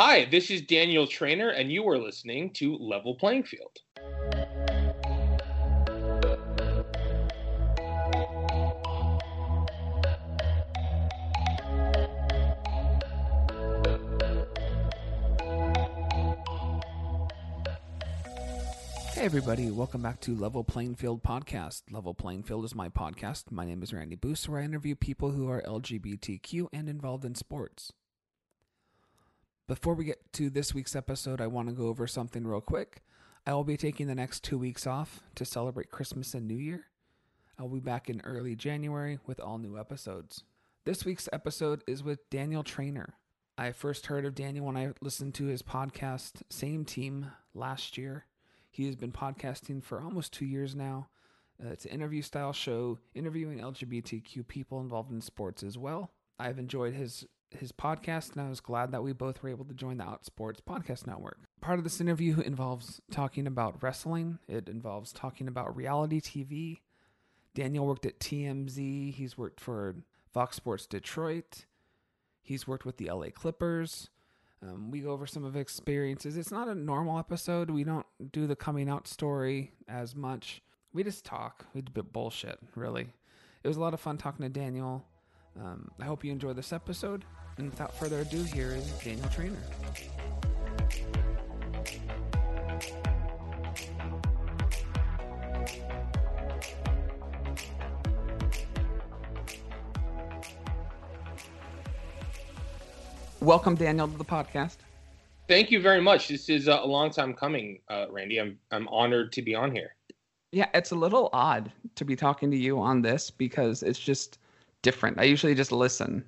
Hi, this is Daniel Trainer, and you are listening to Level Playing Field. Hey, everybody, welcome back to Level Playing Field Podcast. Level Playing Field is my podcast. My name is Randy Boost, where I interview people who are LGBTQ and involved in sports. Before we get to this week's episode, I want to go over something real quick. I will be taking the next two weeks off to celebrate Christmas and New Year. I'll be back in early January with all new episodes. This week's episode is with Daniel Trainer. I first heard of Daniel when I listened to his podcast, Same Team, last year. He has been podcasting for almost two years now. Uh, it's an interview style show interviewing LGBTQ people involved in sports as well. I've enjoyed his his podcast, and I was glad that we both were able to join the Outsports Podcast Network. Part of this interview involves talking about wrestling. It involves talking about reality TV. Daniel worked at TMZ. He's worked for Fox Sports Detroit. He's worked with the LA Clippers. Um, we go over some of experiences. It's not a normal episode. We don't do the coming out story as much. We just talk. We do a bit bullshit, really. It was a lot of fun talking to Daniel. Um, I hope you enjoy this episode. And without further ado, here is Daniel Trainer. Welcome, Daniel, to the podcast. Thank you very much. This is a long time coming, uh, Randy. I'm I'm honored to be on here. Yeah, it's a little odd to be talking to you on this because it's just different. I usually just listen.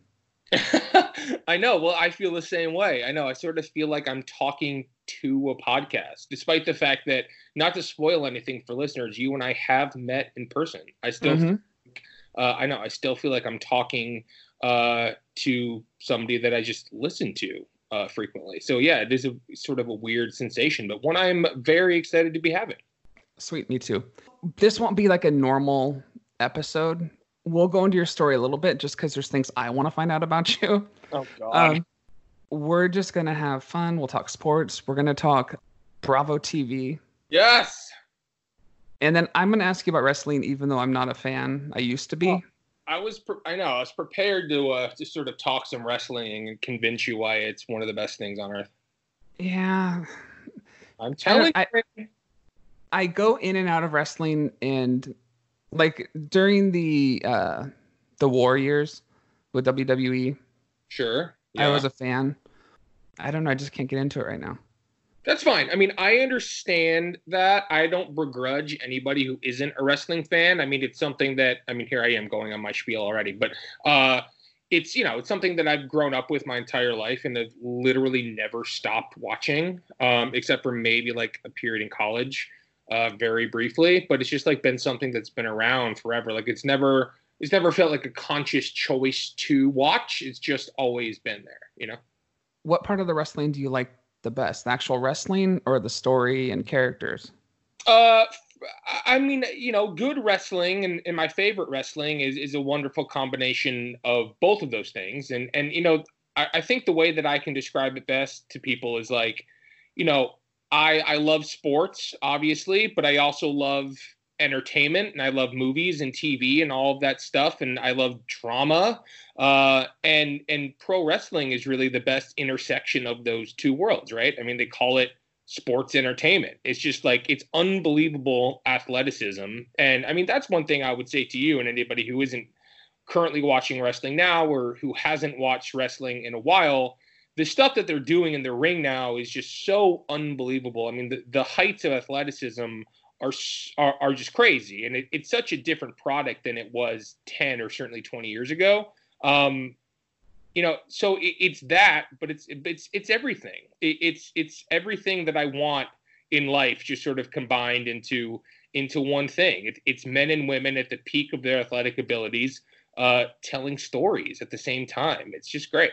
I know. Well, I feel the same way. I know. I sort of feel like I'm talking to a podcast, despite the fact that, not to spoil anything for listeners, you and I have met in person. I still, mm-hmm. uh, I know, I still feel like I'm talking uh, to somebody that I just listen to uh, frequently. So yeah, it is a sort of a weird sensation, but one I'm very excited to be having. Sweet, me too. This won't be like a normal episode. We'll go into your story a little bit just because there's things I want to find out about you. Oh God. Um, we're just gonna have fun. We'll talk sports. We're gonna talk Bravo TV. Yes. And then I'm gonna ask you about wrestling, even though I'm not a fan. I used to be. Oh I was, pre- I know, I was prepared to uh, to sort of talk some wrestling and convince you why it's one of the best things on earth. Yeah, I'm telling I, you. I, I go in and out of wrestling, and like during the uh the war years with WWE. Sure. Yeah. I was a fan. I don't know. I just can't get into it right now. That's fine. I mean, I understand that. I don't begrudge anybody who isn't a wrestling fan. I mean, it's something that I mean, here I am going on my spiel already, but uh it's you know, it's something that I've grown up with my entire life and have literally never stopped watching, um, except for maybe like a period in college, uh, very briefly. But it's just like been something that's been around forever. Like it's never it's never felt like a conscious choice to watch. It's just always been there, you know. What part of the wrestling do you like the best, the actual wrestling or the story and characters? Uh, I mean, you know, good wrestling and, and my favorite wrestling is is a wonderful combination of both of those things. And and you know, I, I think the way that I can describe it best to people is like, you know, I I love sports obviously, but I also love entertainment and I love movies and TV and all of that stuff and I love drama uh, and and pro wrestling is really the best intersection of those two worlds right? I mean they call it sports entertainment. It's just like it's unbelievable athleticism and I mean that's one thing I would say to you and anybody who isn't currently watching wrestling now or who hasn't watched wrestling in a while the stuff that they're doing in the ring now is just so unbelievable I mean the, the heights of athleticism are are, are just crazy, and it, it's such a different product than it was ten or certainly twenty years ago. Um, you know, so it, it's that, but it's it's it's everything. It, it's it's everything that I want in life, just sort of combined into into one thing. It, it's men and women at the peak of their athletic abilities, uh, telling stories at the same time. It's just great.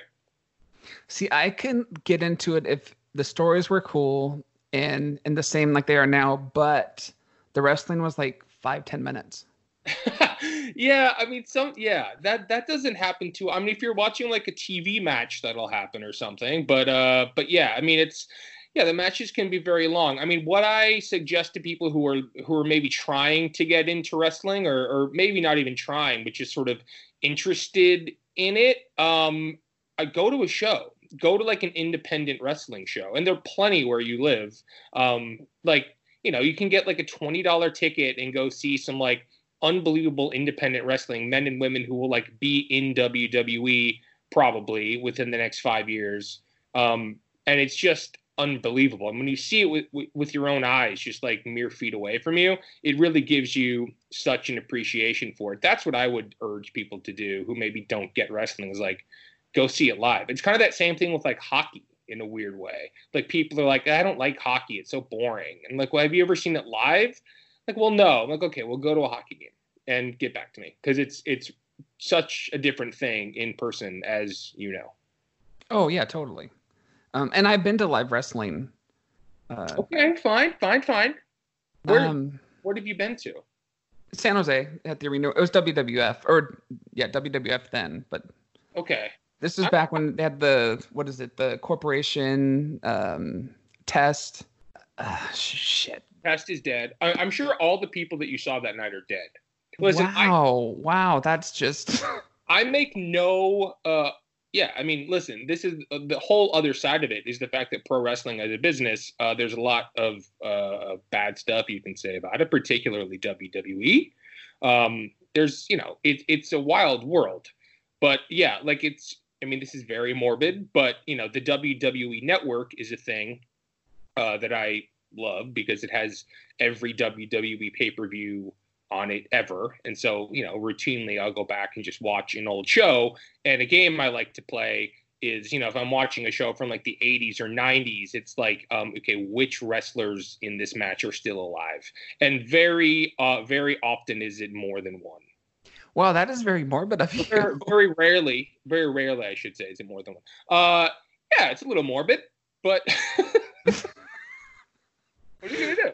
See, I can get into it if the stories were cool and and the same like they are now, but the wrestling was like five ten minutes. yeah, I mean, some yeah, that that doesn't happen too. I mean, if you're watching like a TV match, that'll happen or something. But uh, but yeah, I mean, it's yeah, the matches can be very long. I mean, what I suggest to people who are who are maybe trying to get into wrestling, or or maybe not even trying, but just sort of interested in it, um, I go to a show. Go to like an independent wrestling show, and there are plenty where you live. Um, like you know, you can get like a twenty dollar ticket and go see some like unbelievable independent wrestling men and women who will like be in WWE probably within the next five years. Um, and it's just unbelievable. And when you see it with, with your own eyes, just like mere feet away from you, it really gives you such an appreciation for it. That's what I would urge people to do who maybe don't get wrestling is like go see it live. It's kind of that same thing with like hockey in a weird way. Like people are like, I don't like hockey. It's so boring. And like, well, have you ever seen it live? Like, well, no. I'm like, okay, we'll go to a hockey game and get back to me because it's it's such a different thing in person, as you know. Oh yeah, totally. Um, and I've been to live wrestling. Uh, okay, fine, fine, fine. Where um, where have you been to? San Jose at the arena. It was WWF or yeah, WWF then, but okay. This is back when they had the what is it? The corporation um, test. Uh, shit. Test is dead. I, am sure all the people that you saw that night are dead. Listen, wow, I, wow, that's just. I make no. uh Yeah, I mean, listen, this is uh, the whole other side of it is the fact that pro wrestling as a business, uh, there's a lot of uh, bad stuff you can say about it, particularly WWE. Um, there's, you know, it, it's a wild world, but yeah, like it's. I mean, this is very morbid, but you know, the WWE network is a thing uh, that I love because it has every WWE pay per view on it ever. And so, you know, routinely I'll go back and just watch an old show. And a game I like to play is, you know, if I'm watching a show from like the 80s or 90s, it's like, um, okay, which wrestlers in this match are still alive? And very, uh, very often is it more than one. Wow, that is very morbid of you. Very, very rarely, very rarely, I should say, is it more than one. Uh, yeah, it's a little morbid, but what are you gonna do?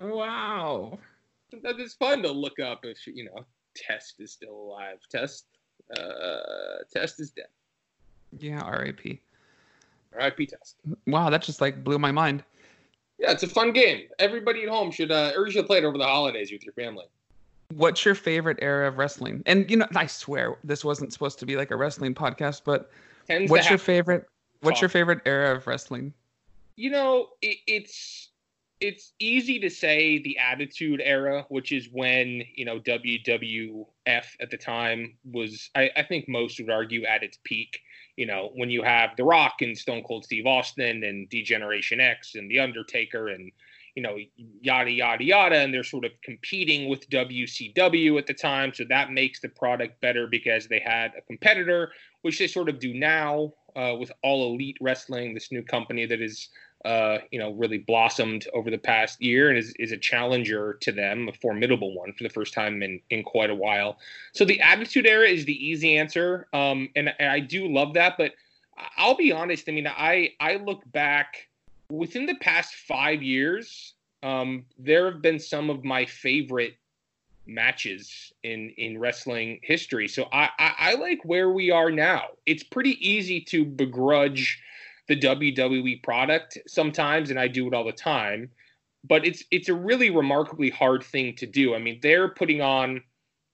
Wow it's fun to look up if you know Test is still alive. Test, uh, Test is dead. Yeah, R.I.P. R.I.P. Test. Wow, that just like blew my mind. Yeah, it's a fun game. Everybody at home should, uh, or you should play it over the holidays with your family. What's your favorite era of wrestling? And you know, I swear this wasn't supposed to be like a wrestling podcast, but Tends what's your favorite? What's your favorite era of wrestling? You know, it, it's it's easy to say the attitude era which is when you know wwf at the time was I, I, think most would argue at its peak you know when you have the rock and stone cold steve austin and degeneration x and the undertaker and you know yada yada yada and they're sort of competing with wcw at the time so that makes the product better because they had a competitor which they sort of do now uh, with all elite wrestling this new company that is uh, you know, really blossomed over the past year and is, is a challenger to them, a formidable one for the first time in, in quite a while. So the Attitude Era is the easy answer, um, and, and I do love that. But I'll be honest. I mean, I I look back within the past five years. Um, there have been some of my favorite matches in in wrestling history. So I, I, I like where we are now. It's pretty easy to begrudge the WWE product sometimes, and I do it all the time. But it's it's a really remarkably hard thing to do. I mean, they're putting on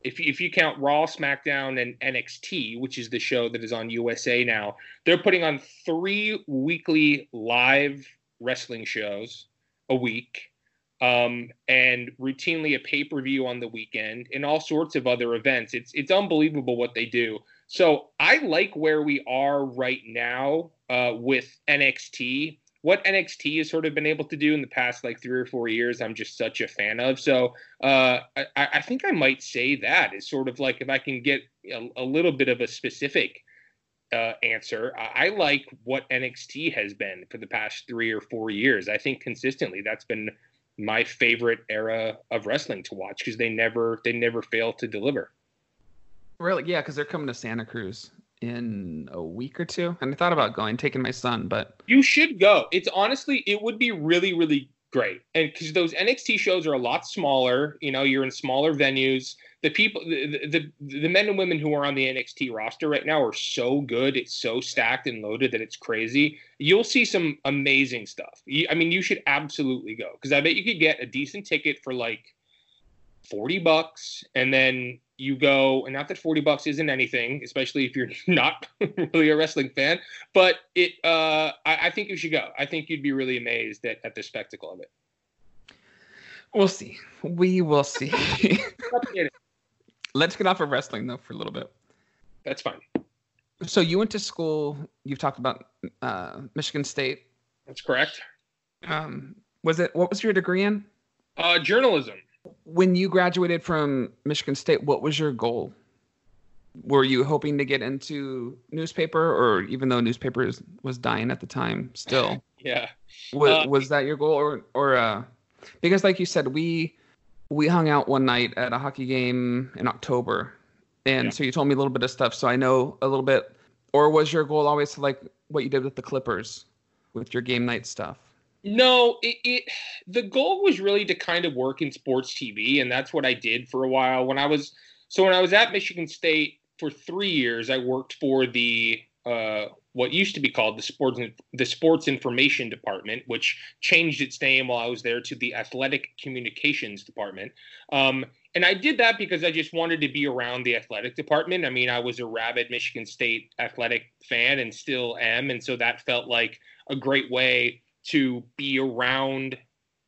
if if you count Raw, SmackDown, and NXT, which is the show that is on USA now, they're putting on three weekly live wrestling shows a week, um, and routinely a pay per view on the weekend, and all sorts of other events. It's it's unbelievable what they do. So I like where we are right now uh, with NXT. What NXT has sort of been able to do in the past like three or four years, I'm just such a fan of. So uh, I, I, think I might say that is sort of like if I can get a, a little bit of a specific uh, answer, I, I like what NXT has been for the past three or four years. I think consistently that's been my favorite era of wrestling to watch because they never they never fail to deliver. Really? Yeah, because they're coming to Santa Cruz in a week or two, and I thought about going, taking my son, but you should go. It's honestly, it would be really, really great. And because those NXT shows are a lot smaller, you know, you're in smaller venues. The people, the, the the men and women who are on the NXT roster right now are so good. It's so stacked and loaded that it's crazy. You'll see some amazing stuff. I mean, you should absolutely go because I bet you could get a decent ticket for like 40 bucks and then you go and not that 40 bucks isn't anything especially if you're not really a wrestling fan but it uh I, I, think you should go. I think you'd be really amazed at, at the spectacle of it. We'll see. We will see. Let's get off of wrestling though for a little bit. That's fine. So you went to school you've talked about uh, michigan state. That's correct. Um was it what was your degree in? Uh journalism when you graduated from Michigan State, what was your goal? Were you hoping to get into newspaper, or even though newspapers was dying at the time, still? yeah. Was, uh, was that your goal, or or uh, because like you said, we we hung out one night at a hockey game in October, and yeah. so you told me a little bit of stuff, so I know a little bit. Or was your goal always to like what you did with the Clippers, with your game night stuff? No, it, it the goal was really to kind of work in sports TV, and that's what I did for a while. When I was so when I was at Michigan State for three years, I worked for the uh, what used to be called the sports the sports information department, which changed its name while I was there to the athletic communications department. Um, and I did that because I just wanted to be around the athletic department. I mean, I was a rabid Michigan State athletic fan and still am, and so that felt like a great way to be around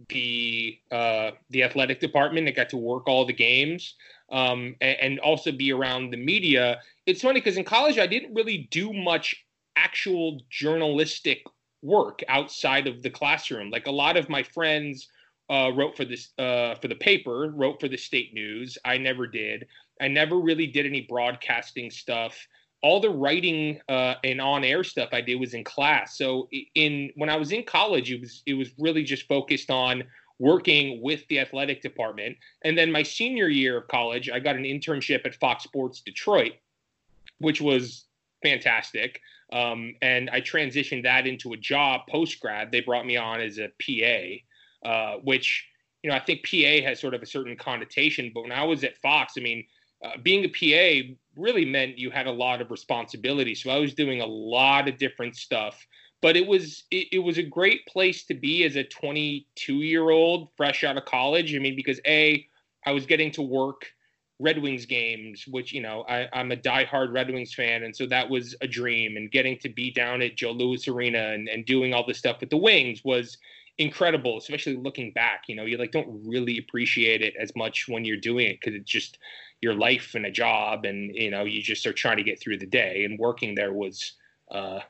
the uh, the athletic department. I got to work all the games um, and, and, also be around the media. It's funny because in college I didn't really do much actual journalistic work outside of the classroom. Like a lot of my friends uh, wrote for this uh, for the paper, wrote for the state news. I never did. I never really did any broadcasting stuff all the writing uh, and on-air stuff I did was in class. So in when I was in college, it was it was really just focused on working with the athletic department. And then my senior year of college, I got an internship at Fox Sports Detroit, which was fantastic. Um, and I transitioned that into a job post grad. They brought me on as a PA, uh, which you know I think PA has sort of a certain connotation. But when I was at Fox, I mean uh, being a PA really meant you had a lot of responsibility. So I was doing a lot of different stuff. But it was it, it was a great place to be as a 22 year old fresh out of college. I mean, because a I was getting to work Red Wings games, which you know I, I'm a diehard Red Wings fan, and so that was a dream. And getting to be down at Joe Louis Arena and, and doing all this stuff with the Wings was incredible, especially looking back. You know, you like don't really appreciate it as much when you're doing it because it's just your life and a job and you know you just are trying to get through the day. And working there was uh,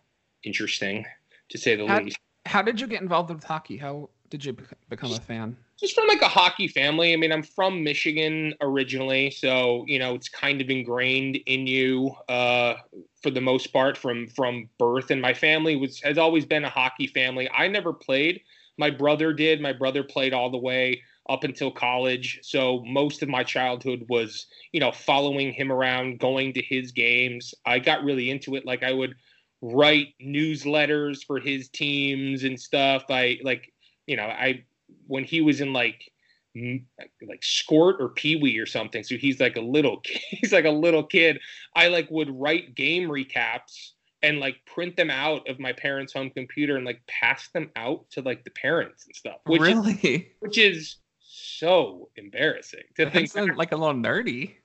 interesting to say the how, least. how did you get involved with hockey? How did you become a fan? just from like a hockey family. I mean i'm from michigan originally so you know it's kind of ingrained in you uh, for the most part from from birth. And my family was has always been a hockey family. I never played my brother did my brother played all the way up until college. So most of my childhood was, you know, following him around, going to his games. I got really into it. Like I would write newsletters for his teams and stuff. I like, you know, I when he was in like like Squirt or Pee Wee or something. So he's like a little he's like a little kid. I like would write game recaps and like print them out of my parents' home computer and like pass them out to like the parents and stuff. Which really? Is, which is so embarrassing to think like a little nerdy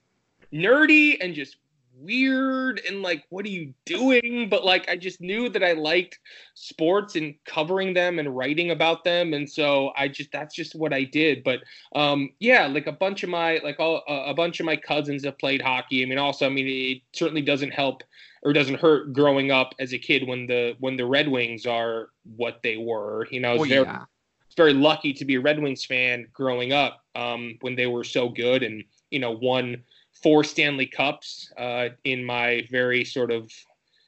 nerdy and just weird and like what are you doing? But like i just knew that i liked sports and covering them and writing about them. And so i just that's just what i did. But um yeah like a bunch of my like all a bunch of my cousins have played hockey. I mean also i mean it certainly doesn't help or doesn't hurt growing up as a kid when the when the red wings are what they were you know? Oh, very, yeah. very lucky to be a Red Wings fan growing up um, when they were so good and you know won four Stanley Cups uh, in my very sort of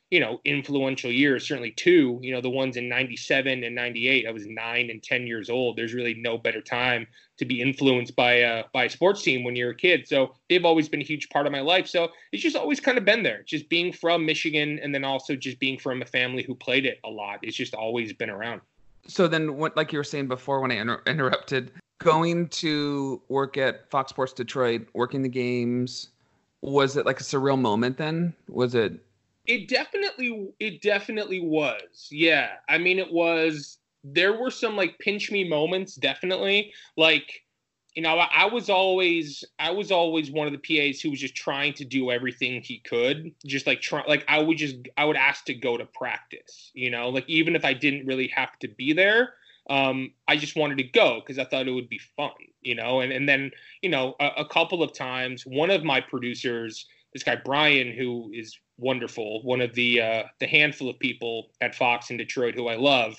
you know influential years. Certainly two. You know the ones in '97 and '98. I was nine and ten years old. There's really no better time to be influenced by a by a sports team when you're a kid. So they've always been a huge part of my life. So it's just always kind of been there. Just being from Michigan and then also just being from a family who played it a lot. It's just always been around. So then, what, like you were saying before when I inter- interrupted, going to work at Fox Sports Detroit, working the games, was it like a surreal moment then? Was it? It definitely, it definitely was. Yeah. I mean, it was, there were some like pinch me moments, definitely. Like, you know, I, I, was always I was always one of the PAs who was just trying to do everything he could. Just like try like I would just I would ask to go to practice, you know, like even if I didn't really have to be there, um, I just wanted to go because I thought it would be fun, you know. And and then, you know, a, a couple of times, one of my producers, this guy Brian, who is wonderful, one of the uh, the handful of people at Fox in Detroit who I love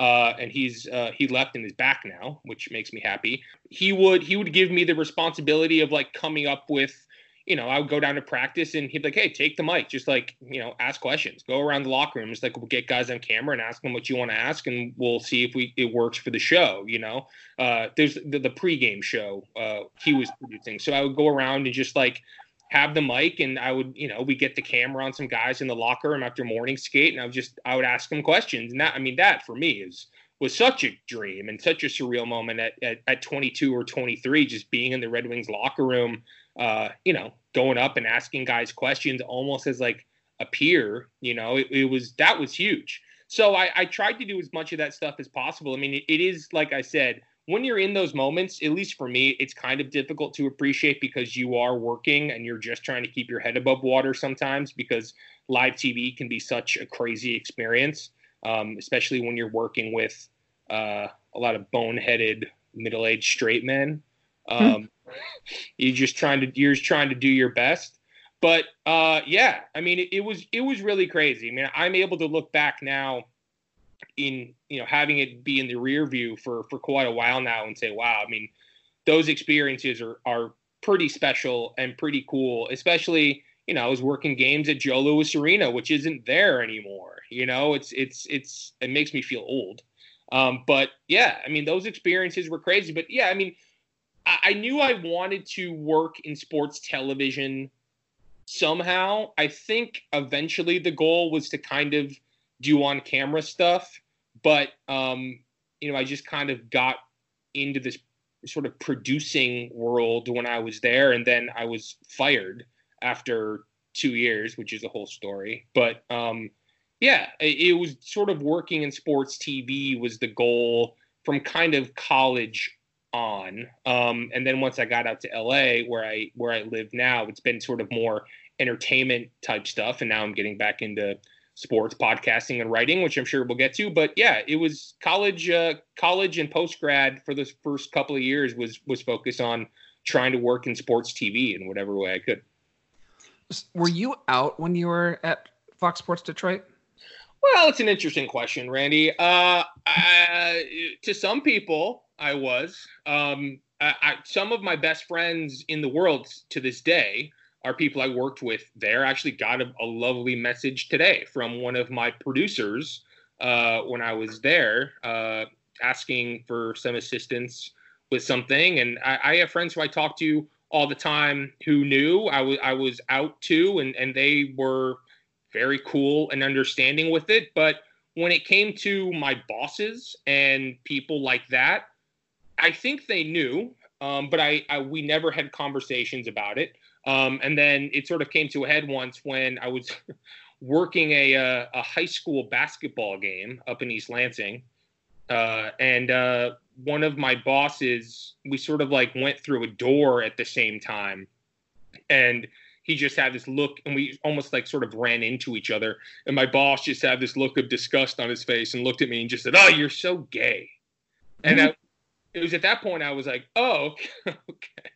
uh, and he's uh, he left and is back now, which makes me happy. He would he would give me the responsibility of like coming up with, you know, I would go down to practice and he'd be like, hey, take the mic, just like you know, ask questions, go around the locker room, just like we'll get guys on camera and ask them what you want to ask, and we'll see if we it works for the show. You know, uh, there's the, the pregame show uh, he was producing, so I would go around and just like have the mic and I would, you know, we get the camera on some guys in the locker room after morning skate and I would just I would ask them questions. And that I mean that for me is was such a dream and such a surreal moment at, at, at 22 or 23, just being in the Red Wings locker room, uh, you know, going up and asking guys questions almost as like a peer, you know, it, it was that was huge. So I, I tried to do as much of that stuff as possible. I mean, it, it is like I said, when you're in those moments, at least for me, it's kind of difficult to appreciate because you are working and you're just trying to keep your head above water sometimes because live TV can be such a crazy experience, um, especially when you're working with uh, a lot of boneheaded middle-aged straight men. Hmm. Um, you're just trying to you're just trying to do your best. But uh, yeah, I mean, it, it was it was really crazy. I mean, I'm able to look back now in you know having it be in the rear view for for quite a while now and say wow i mean those experiences are are pretty special and pretty cool especially you know i was working games at joe louis arena which isn't there anymore you know it's it's it's it makes me feel old um, but yeah i mean those experiences were crazy but yeah i mean I, knew i wanted to work in sports television somehow i think eventually the goal was to kind of do on camera stuff but um, you know, I just kind of got into this sort of producing world when I was there, and then I was fired after two years, which is a whole story. But um, yeah, it, it was sort of working in sports TV was the goal from kind of college on. Um, and then once I got out to LA, where I where I live now, it's been sort of more entertainment type stuff, and now I'm getting back into sports podcasting and writing, which I'm sure we'll get to. But yeah, it was college, uh, college and post grad for the first couple of years was was focused on trying to work in sports TV in whatever way I could. Were you out when you were at Fox Sports Detroit? Well, it's an interesting question, Randy. Uh, I, to some people, I was. Um, I, I, some of my best friends in the world to this day are people I worked with there. I actually got a, a lovely message today from one of my producers uh, when I was there, uh, asking for some assistance with something. And I, I, have friends who I talk to all the time who knew I was I was out too, and and they were very cool and understanding with it. But when it came to my bosses and people like that, I think they knew, um, but I, I we never had conversations about it. Um, and then it sort of came to a head once when I was working a, a, uh, a high school basketball game up in East Lansing. Uh, and uh, one of my bosses, we sort of like went through a door at the same time. And he just had this look, and we almost like sort of ran into each other. And my boss just had this look of disgust on his face and looked at me and just said, Oh, you're so gay. And mm-hmm. I, it was at that point I was like, Oh, okay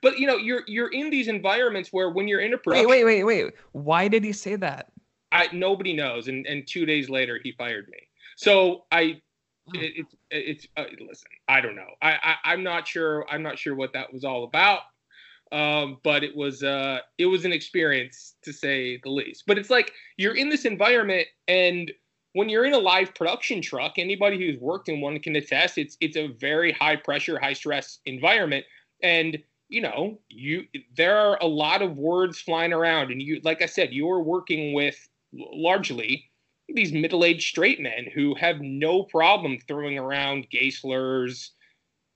but you know, you're you're in these environments where when you're in a production. Wait, wait, wait, wait. Why did he say that? I nobody knows, and and two days later he fired me. So I, oh. it, it's it's uh, listen. I don't know. I, I I'm not sure. I'm not sure what that was all about. Um, but it was uh it was an experience to say the least. But it's like you're in this environment and when you're in a live production truck, anybody who's worked in one can attest it's it's a very high pressure, high stress environment. And you know, you there are a lot of words flying around, and you, like I said, you are working with largely these middle-aged straight men who have no problem throwing around gay slurs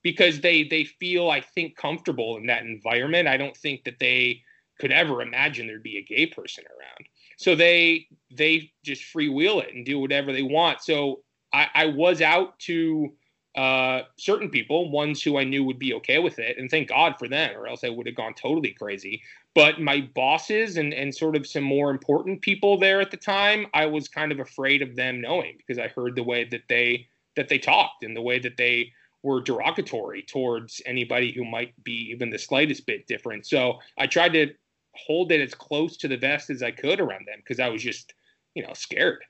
because they they feel I think comfortable in that environment. I don't think that they could ever imagine there'd be a gay person around. So they they just freewheel it and do whatever they want. So I, I was out to uh, certain people, ones who I knew would be okay with it, and thank God for them, or else I would have gone totally crazy. But my bosses and and sort of some more important people there at the time, I was kind of afraid of them knowing because I heard the way that they that they talked and the way that they were derogatory towards anybody who might be even the slightest bit different. So I tried to hold it as close to the vest as I could around them because I was just, you know, scared.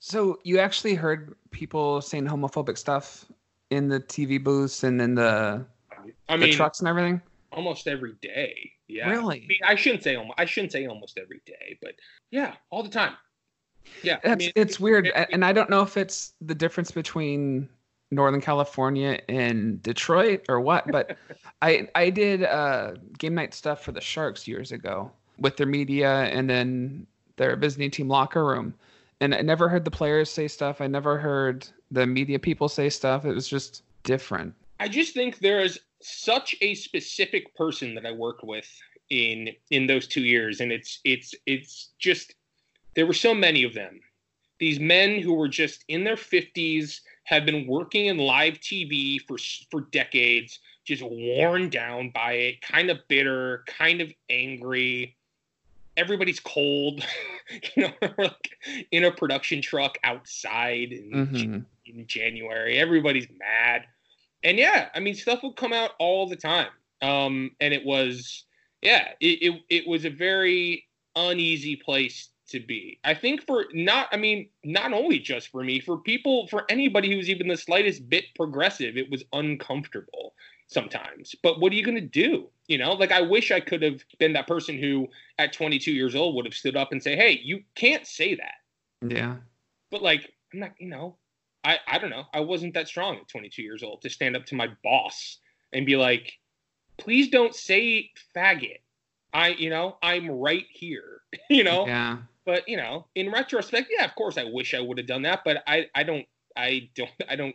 So you actually heard people saying homophobic stuff in the TV booths and in the, I mean, the trucks and everything. Almost every day. Yeah. Really? I, mean, I shouldn't say almost. I shouldn't say almost every day, but yeah, all the time. Yeah. That's, I mean, it's it, weird, it, and I don't know if it's the difference between Northern California and Detroit or what, but I I did uh, game night stuff for the Sharks years ago with their media and then their visiting team locker room, and I never heard the players say stuff. I never heard the media people say stuff. It was just different. I just think there is such a specific person that I worked with in in those two years, and it's it's it's just there were so many of them. These men who were just in their fifties have been working in live TV for for decades, just worn down by it, kind of bitter, kind of angry. Everybody's cold, you know, like in a production truck outside in, mm-hmm. in January. Everybody's mad, and yeah, I mean, stuff will come out all the time. Um, and it was, yeah, it, it, it was a very uneasy place to be. I think for not, I mean, not only just for me, for people, for anybody who's even the slightest bit progressive, it was uncomfortable sometimes. But what are you going to do? You know, like I wish I could have been that person who at 22 years old would have stood up and say, hey, you can't say that. Yeah. But like, I'm not, you know, I, I don't know. I wasn't that strong at 22 years old to stand up to my boss and be like, please don't say faggot. I, you know, I'm right here, you know? Yeah. But you know, in retrospect, yeah, of course, I wish I would have done that, but I, I don't, I don't, I don't,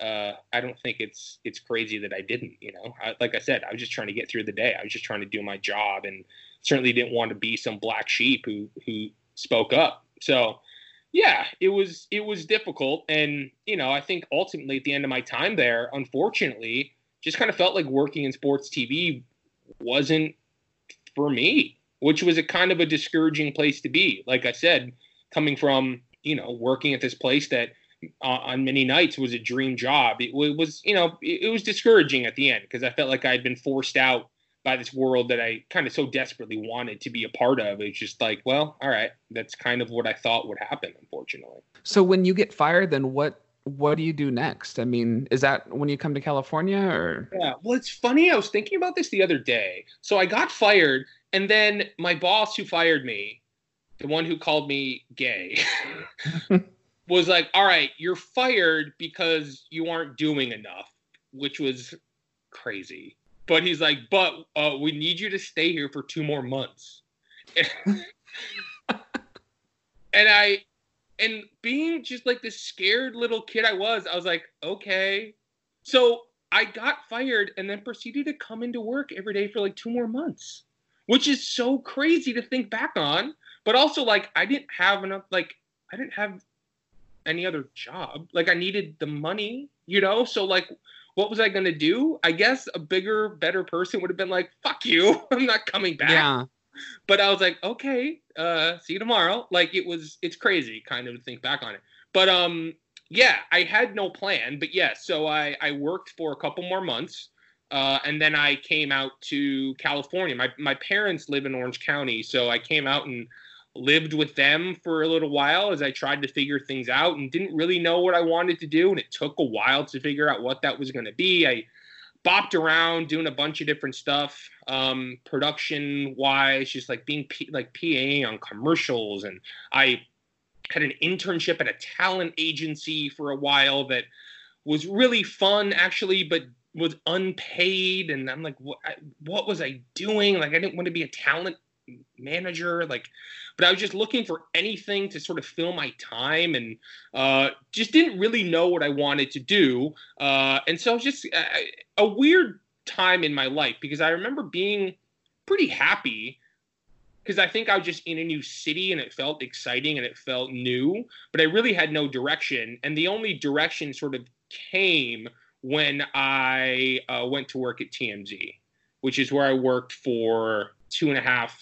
uh, I don't think it's it's crazy that I didn't. You know, I, like I said, I was just trying to get through the day. I was just trying to do my job, and certainly didn't want to be some black sheep who who spoke up. So, yeah, it was it was difficult, and you know, I think ultimately at the end of my time there, unfortunately, just kind of felt like working in sports TV wasn't for me which was a kind of a discouraging place to be. Like I said, coming from you know working at this place that uh, on many nights was a dream job. It, it was you know it, it, was discouraging at the end because I felt like I had been forced out by this world that I kind of so desperately wanted to be a part of. It's just like, well, all right, that's kind of what I thought would happen, unfortunately. So when you get fired, then what what do you do next? I mean, is that when you come to California or? Yeah, well, it's funny. I was thinking about this the other day. So I got fired, and then my boss who fired me, the one who called me gay, was like, "All right, you're fired because you aren't doing enough," which was crazy. But he's like, "But uh, we need you to stay here for two more months." and I and being just like the scared little kid I was, I was like, okay. So I got fired and then proceeded to come into work every day for like two more months, which is so crazy to think back on. But also, like, I didn't have enough, like, I didn't have any other job. Like, I needed the money, you know? So, like, what was I going to do? I guess a bigger, better person would have been like, fuck you. I'm not coming back. Yeah but I was like, okay, uh, see you tomorrow. Like it was, it's crazy kind of to think back on it. But um, yeah, I had no plan. But yeah, so I I worked for a couple more months. Uh, and then I came out to California. My my parents live in Orange County, so I came out and lived with them for a little while as I tried to figure things out and didn't really know what I wanted to do. And it took a while to figure out what that was going to be. I bopped around doing a bunch of different stuff um, production wise just like being P- like pa on commercials and i had an internship at a talent agency for a while that was really fun actually but was unpaid and i'm like what, what was i doing like i didn't want to be a talent manager, like, but I was just looking for anything to sort of fill my time and uh, just didn't really know what I wanted to do. Uh, and so just a, a weird time in my life because I remember being pretty happy because I think I was just in a new city and it felt exciting and it felt new, but I really had no direction. And the only direction sort of came when I uh, went to work at TMZ, which is where I worked for two and a half,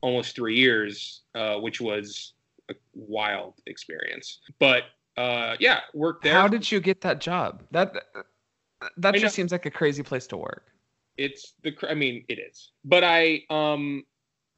almost three years, uh, which was a wild experience. But uh, yeah, worked there. How did you get that job? That that just seems like a crazy place to work. It's the I mean it is, but I um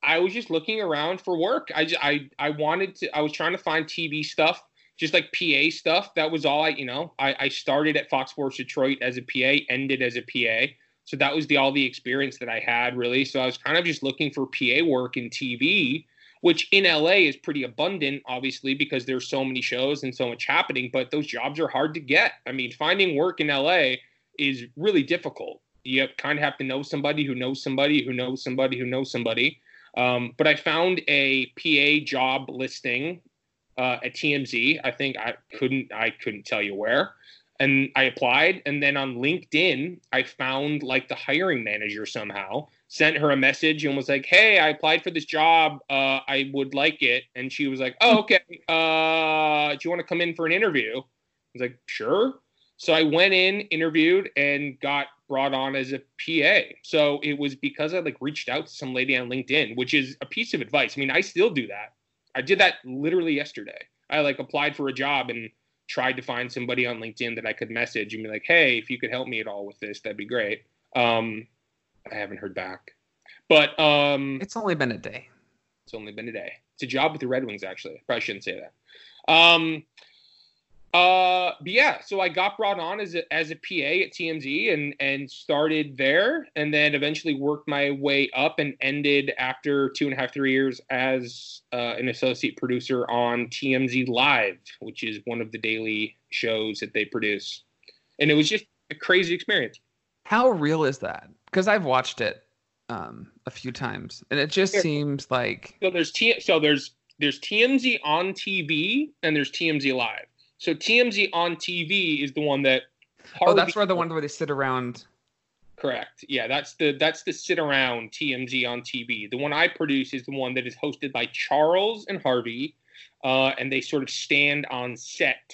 I was just looking around for work. I just, I I wanted to. I was trying to find TV stuff just like PA stuff. That was all I, you know, I, I started at Fox Sports Detroit as a PA, ended as a PA. So that was the all the experience that I had really. So I was kind of just looking for PA work in TV, which in LA is pretty abundant, obviously, because there's so many shows and so much happening, but those jobs are hard to get. I mean, finding work in LA is really difficult. You kind of have to know somebody who knows somebody who knows somebody who knows somebody. Um, but I found a PA job listing uh, at TMZ. I think I couldn't I couldn't tell you where. And I applied, and then on LinkedIn, I found like the hiring manager somehow. Sent her a message and was like, "Hey, I applied for this job. Uh, I would like it." And she was like, "Oh, okay. Uh, do you want to come in for an interview?" I was like, "Sure." So I went in, interviewed, and got brought on as a PA. So it was because I like reached out to some lady on LinkedIn, which is a piece of advice. I mean, I still do that. I did that literally yesterday. I like applied for a job and tried to find somebody on LinkedIn that I could message and be like, "Hey, if you could help me at all with this, that'd be great." Um, I haven't heard back, but um, it's only been a day. It's only been a day. It's a job with the Red Wings, actually. Probably shouldn't say that. Um, uh, but yeah, so I got brought on as a as a PA at TMZ and and started there, and then eventually worked my way up and ended after two and a half three years as uh, an associate producer on TMZ Live, which is one of the daily shows that they produce, and it was just a crazy experience. How real is that? Because I've watched it um, a few times, and it just seems like so. There's T. So there's there's TMZ on TV and there's TMZ Live. So TMZ on TV is the one that. Harvey, oh, that's where the one where they sit around. Correct. Yeah, that's the that's the sit around TMZ on TV. The one I produce is the one that is hosted by Charles and Harvey, uh, and they sort of stand on set,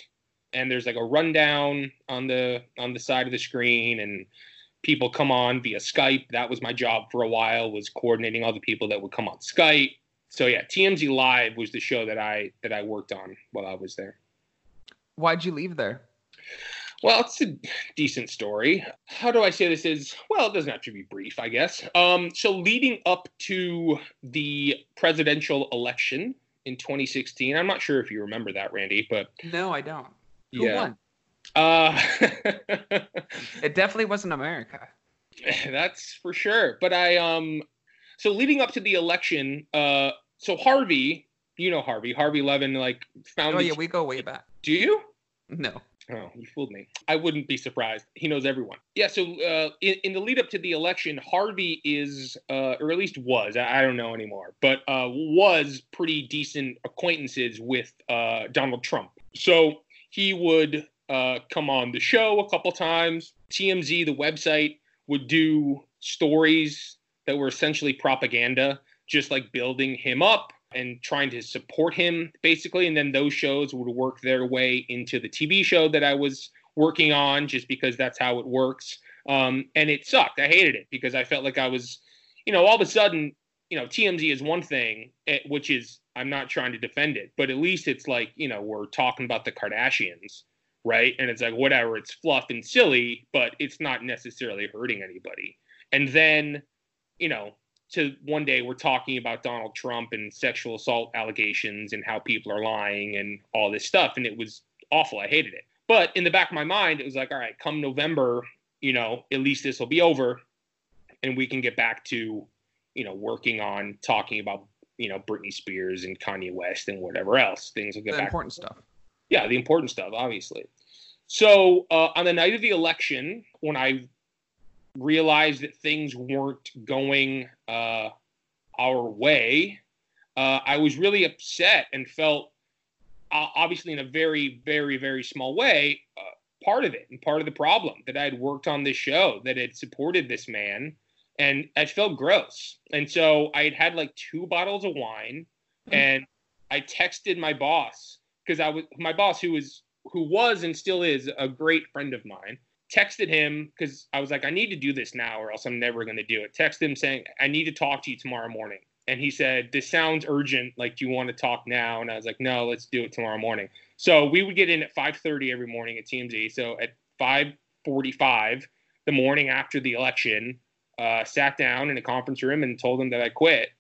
and there's like a rundown on the on the side of the screen, and people come on via Skype. That was my job for a while was coordinating all the people that would come on Skype. So yeah, TMZ Live was the show that I that I worked on while I was there. Why'd you leave there? Well, it's a decent story. How do I say this is well, it doesn't have to be brief, I guess. Um, so leading up to the presidential election in 2016, I'm not sure if you remember that, Randy, but no, I don't. Who yeah. won? Uh, it definitely wasn't America. That's for sure. But I um, so leading up to the election, uh, so Harvey, you know Harvey, Harvey Levin, like found. Oh yeah, we go way back. Do you? No. Oh, you fooled me. I wouldn't be surprised. He knows everyone. Yeah. So uh, in, in, the lead up to the election, Harvey is, uh, or at least was, I, I don't know anymore, but uh, was pretty decent acquaintances with uh, Donald Trump. So he would uh, come on the show a couple times. TMZ, the website, would do stories that were essentially propaganda, just like building him up and trying to support him basically and then those shows would work their way into the tv show that i was working on just because that's how it works. Um, and it sucked. I hated it because i felt like i was you know all of a sudden you know tmz is one thing eh, which is i'm not trying to defend it but at least it's like you know we're talking about the kardashians right? And it's like whatever it's fluff and silly but it's not necessarily hurting anybody. And then you know to one day we're talking about Donald Trump and sexual assault allegations and how people are lying and all this stuff. And it was awful. I hated it. But in the back of my mind, it was like, all right, come November, you know, at least this will be over and we can get back to, you know, working on talking about, you know, Britney Spears and Kanye West and whatever else. Things will get the back. important stuff. Yeah, the important stuff, obviously. So uh, on the night of the election, when I realized that things weren't going uh, our way, uh, I was really upset and felt, uh, obviously, in a very, very, very small way, uh, part of it and part of the problem that I had worked on this show, that had supported this man, and I felt gross. And so I had had like two bottles of wine, mm-hmm. and I texted my boss because I was my boss, who was who was and still is a great friend of mine texted him because I was like, I need to do this now or else I'm never going to do it. Text him saying, I need to talk to you tomorrow morning. And he said, This sounds urgent. Like, do you want to talk now? And I was like, No, let's do it tomorrow morning. So we would get in at 5:30 every morning at TMZ. So at 5:45, the morning after the election, uh, sat down in a conference room and told him that I quit.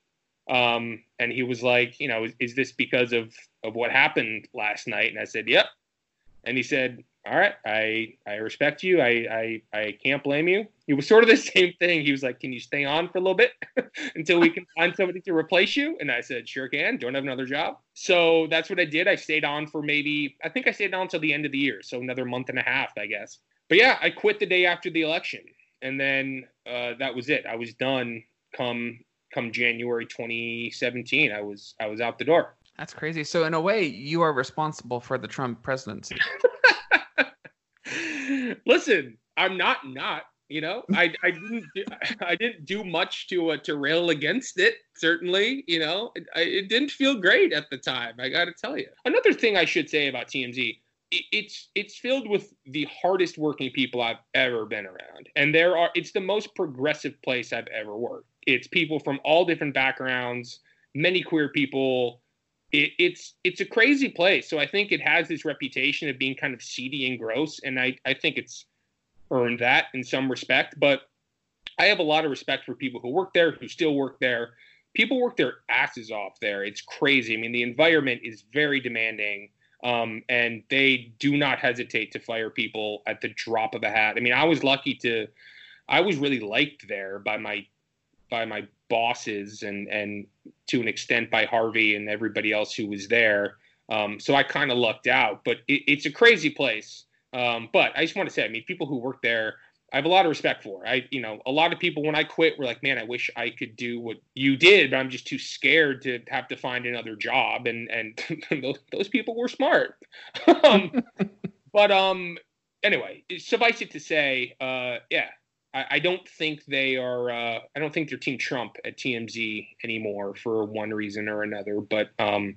Um, and he was like, you know, is, is this because of of what happened last night? And I said, Yep. And he said, all right, I I respect you. I I I can't blame you. It was sort of the same thing. He was like, "Can you stay on for a little bit until we can find somebody to replace you?" And I said, "Sure can. Don't have another job." So that's what I did. I stayed on for maybe I think I stayed on until the end of the year, so another month and a half, I guess. But yeah, I quit the day after the election, and then uh, that was it. I was done. Come come January 2017, I was I was out the door. That's crazy. So in a way, you are responsible for the Trump presidency. Listen, I'm not not. You know, I, I didn't do, I didn't do much to uh, to rail against it. Certainly, you know, it, it didn't feel great at the time. I got to tell you. Another thing I should say about TMZ, it, it's it's filled with the hardest working people I've ever been around, and there are it's the most progressive place I've ever worked. It's people from all different backgrounds, many queer people, it, it's it's a crazy place. So I think it has this reputation of being kind of seedy and gross, and I I think it's earned that in some respect. But I have a lot of respect for people who work there, who still work there. People work their asses off there. It's crazy. I mean, the environment is very demanding. Um, and they do not hesitate to fire people at the drop of a hat. I mean, I was lucky to, I was really liked there by my by my bosses and and to an extent by Harvey and everybody else who was there. Um, so I kind of lucked out, but it, it's a crazy place. Um, but I just want to say, I mean, people who work there, I have a lot of respect for. I, you know, a lot of people when I quit were like, "Man, I wish I could do what you did, but I'm just too scared to have to find another job." And and those, those people were smart. um, but um, anyway, suffice it to say, uh, yeah, I, I don't think they are. Uh, I don't think they're Team Trump at TMZ anymore for one reason or another. But um,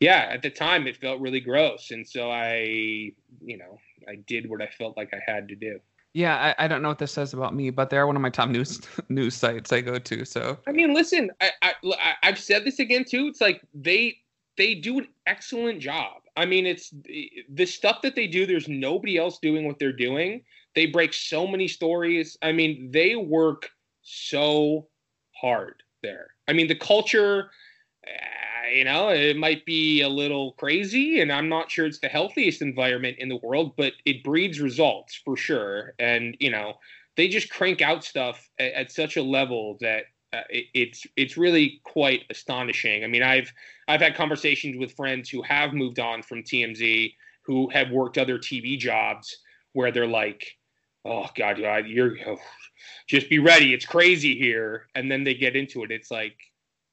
yeah, at the time it felt really gross, and so I, you know, I did what I felt like I had to do. Yeah, I, I don't know what this says about me, but they're one of my top news news sites I go to. So I mean, listen, I, I I've said this again too. It's like they they do an excellent job. I mean, it's the stuff that they do. There's nobody else doing what they're doing. They break so many stories. I mean, they work so hard there. I mean, the culture, uh, you know, it might be a little crazy, and I'm not sure it's the healthiest environment in the world, but it breeds results for sure. And, you know, they just crank out stuff at, at such a level that uh, it, it's it's really quite astonishing. I mean, I've I've had conversations with friends who have moved on from TMZ, who have worked other TV jobs, where they're like, oh god, you're oh, just be ready. It's crazy here, and then they get into it. It's like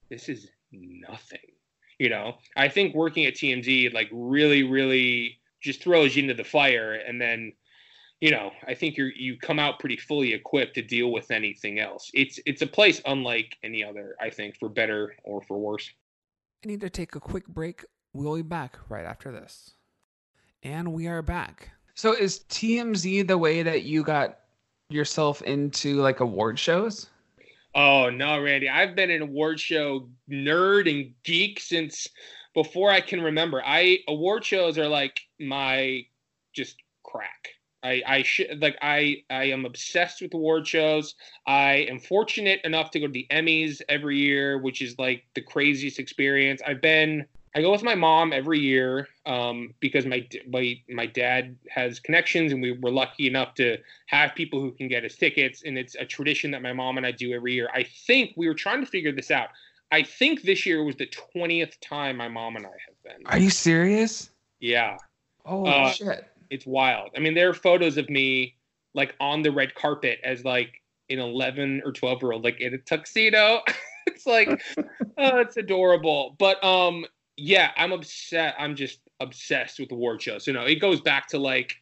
this is nothing. You know, I think working at TMZ like really, really just throws you into the fire, and then you know, I think you you come out pretty fully equipped to deal with anything else. It's it's a place unlike any other, I think, for better or for worse. I need to take a quick break. We'll be back right after this. And we are back. So is TMZ the way that you got yourself into like award shows? Oh no, Randy. I've been an award show nerd and geek since before I can remember. I award shows are like my just crack. I I sh- like I I am obsessed with award shows. I am fortunate enough to go to the Emmys every year, which is like the craziest experience. I've been I go with my mom every year um, because my, my my dad has connections, and we were lucky enough to have people who can get us tickets. And it's a tradition that my mom and I do every year. I think we were trying to figure this out. I think this year was the twentieth time my mom and I have been. Are you serious? Yeah. Oh uh, shit! It's wild. I mean, there are photos of me like on the red carpet as like an eleven or twelve year old, like in a tuxedo. it's like, oh, it's adorable. But um, yeah, I'm upset. I'm just obsessed with award shows. You know, it goes back to like,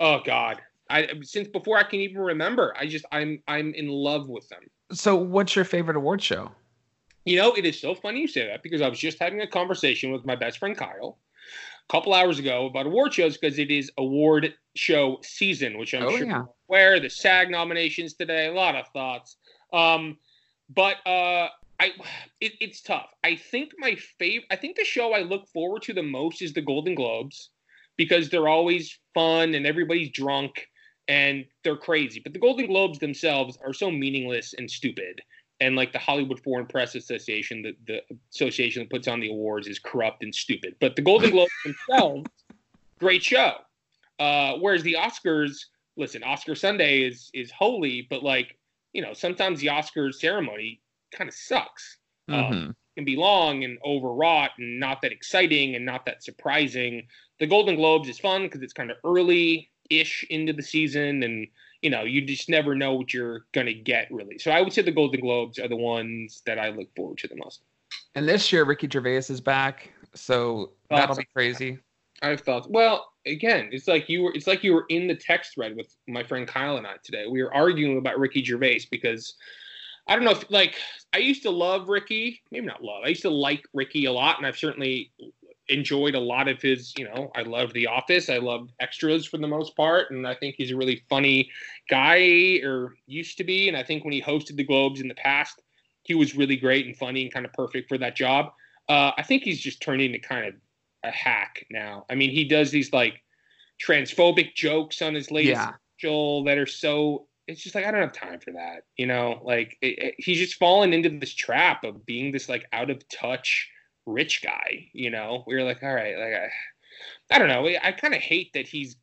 oh god, I since before I can even remember. I just I'm I'm in love with them. So, what's your favorite award show? You know, it is so funny you say that because I was just having a conversation with my best friend Kyle a couple hours ago about award shows because it is award show season, which I'm Oh, sure yeah. where the SAG nominations today. A lot of thoughts. Um, but uh, I it, it's tough. I think my favorite. I think the show I look forward to the most is the Golden Globes because they're always fun and everybody's drunk and they're crazy. But the Golden Globes themselves are so meaningless and stupid. And like the Hollywood Foreign Press Association, the, the association that puts on the awards is corrupt and stupid. But the Golden Globes themselves, great show. Uh, whereas the Oscars, listen, Oscar Sunday is is holy, but like you know, sometimes the Oscars ceremony kind of sucks. Um, Mhm. can be long and overwrought and not that exciting and not that surprising. The Golden Globes is fun because it's kind of early ish into the season and you know you just never know what you're going to get really. So I would say the Golden Globes are the ones that I look forward to the most. And this year, Ricky Gervais is back, so that'll be crazy. I felt well again. It's like you were. It's like you were in the text thread with my friend Kyle and I today. We were arguing about Ricky Gervais because I don't know if like I used to love Ricky. Maybe not love. I used to like Ricky a lot, and I've certainly enjoyed a lot of his. You know, I love The Office. I love Extras for the most part, and I think he's a really funny guy, or used to be. And I think when he hosted the Globes in the past, he was really great and funny and kind of perfect for that job. Uh, I think he's just turning into kind of a hack now. I mean, he does these like transphobic jokes on his latest Yeah. that are so. It's just like I don't have time for that. You know, like it, it- he's just fallen into this trap of being this like out of touch rich guy. You know, we are like, all right, like I, I don't know. I kind of hate that he's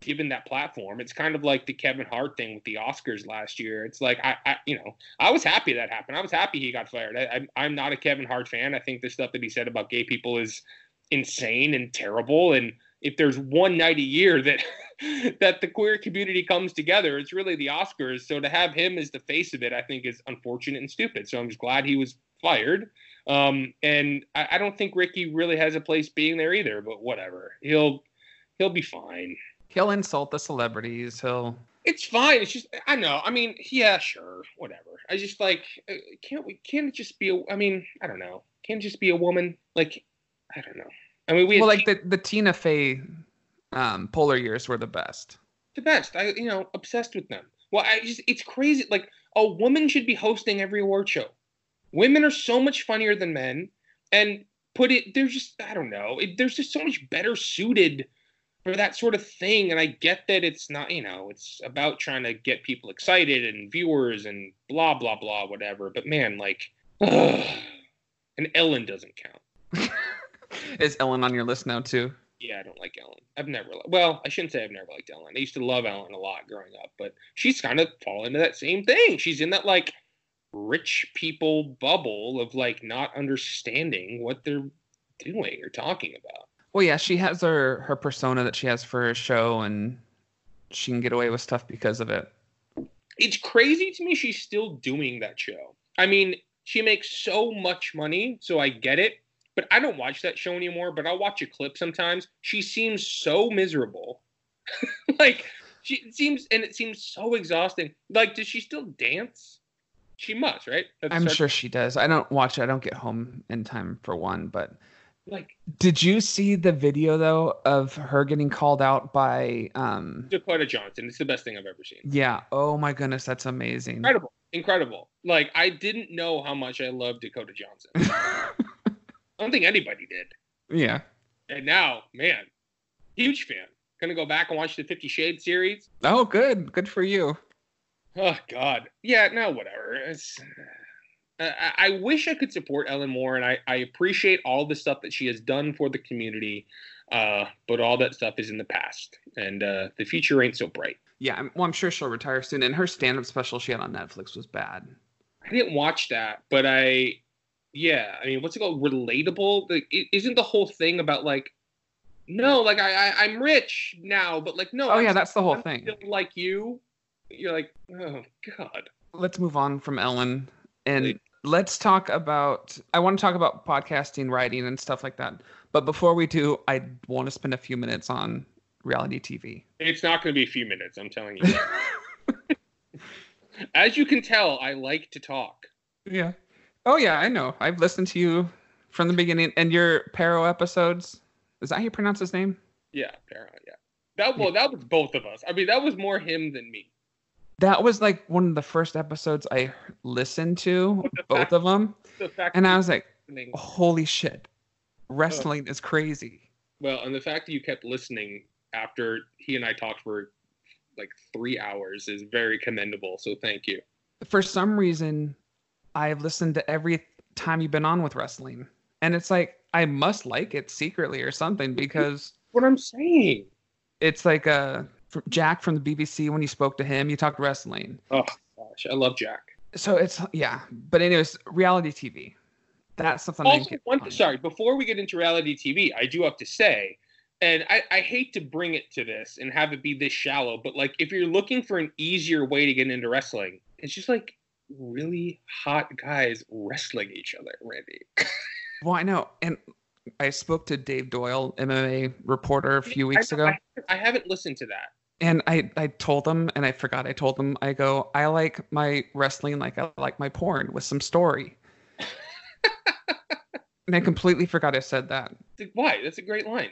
given that platform. It's kind of like the Kevin Hart thing with the Oscars last year. It's like I, I you know, I was happy that happened. I was happy he got fired. I, I'm I'm not a Kevin Hart fan. I think the stuff that he said about gay people is insane and terrible. And if there's one night a year that that the queer community comes together, it's really the Oscars. So to have him as the face of it, I think is unfortunate and stupid. So I'm just glad he was fired. Um, and I, I don't think Ricky really has a place being there either. But whatever, he'll he'll be fine. He'll insult the celebrities. He'll. It's fine. It's just I know. I mean, yeah, sure, whatever. I just like uh, can't we can't it just be a I mean, I don't know. Can't it just be a woman? Like I don't know. I mean, we Well, like the the Tina Fey um, Poehler years were the best. the best. I you know, obsessed with them. Well, I just it's crazy. Like a woman should be hosting every award show. Women are so much funnier than men, and put it. They're just I don't know. It, there's just so much better suited for that sort of thing. And I get that it's not you know it's about trying to get people excited and viewers and blah blah blah whatever. But man, like, ugh. and Ellen doesn't count. Is Ellen on your list now too? Yeah, I don't like Ellen. I've never, well, I shouldn't say I've never liked Ellen. I used to love Ellen a lot growing up, but she's kind of fallen into that same thing. She's in that like rich people bubble of like not understanding what they're doing or talking about. Well, yeah, she has her her persona that she has for her show, and she can get away with stuff because of it. It's crazy to me she's still doing that show. I mean, she makes so much money, so I get it, but I don't watch that show anymore, but I'll watch a clip sometimes. She seems so miserable. like she seems and it seems so exhausting. Like does she still dance? She must, right? That's I'm her- sure she does. I don't watch it. I don't get home in time for one. But like did you see the video though of her getting called out by? um Dakota Johnson. It's the best thing I've ever seen. Yeah. Oh my goodness, that's amazing. Incredible. Incredible. Like I didn't know how much I love Dakota Johnson. I don't think anybody did. yeah. And now, man, huge fan. Gonna go back and watch the Fifty Shades series. Oh, good. Good for you. Oh God, yeah, no, whatever. It's, I, I I wish I could support Ellen more, and I, I appreciate all the stuff that she has done for the community. Uh, but all that stuff is in the past, and uh, the future ain't so bright. Yeah. I'm, well, I'm sure she'll retire soon. And her stand-up special she had on Netflix was bad. I didn't watch that, but I, yeah, I mean, what's it called? Relatable. Like, i- isn't the whole thing about like, no, like I, I I'm rich now, but like no. Oh I'm yeah, that's the whole I'm thing. Still like you. You're like, oh God. Let's move on from Ellen. And Please. let's talk about. I want to talk about podcasting, writing, and stuff like that. But before we do, I want to spend a few minutes on reality TV. It's not going to be a few minutes. I'm telling you. As you can tell, I like to talk. Yeah. Oh yeah, I know. I've listened to you from the beginning, and your Pero episodes. Is that how you pronounce his name? Yeah, Pero. Yeah. That well, that was both of us. I mean, that was more him than me. That was like one of the first episodes I listened to, both fact- of them, The fact and I was like, listening- "Holy shit, wrestling is crazy." well, and the fact that you kept listening after he and I talked for like three hours is very commendable. So thank you. For some reason, I've listened to every time you've been on with wrestling, and it's like I must like it secretly or something because What I'm saying. it's like uh Jack from the BBC when you spoke to him, you talked wrestling. Oh gosh, I love Jack. So it's yeah, but anyways, reality TV. That's something. I Also, one sorry, before we get into reality TV, I do have to say, and I, I hate to bring it to this and have it be this shallow, but like if you're looking for an easier way to get into wrestling, it's just like really hot guys wrestling each other, Randy. Well, I know, and I spoke to Dave Doyle, MMA reporter, a few weeks I, ago, I, I haven't listened to that. and I I told them, and I forgot I told them, I go, I like my wrestling like I like my porn with some story. and I completely forgot I said that. Why? That's a great line.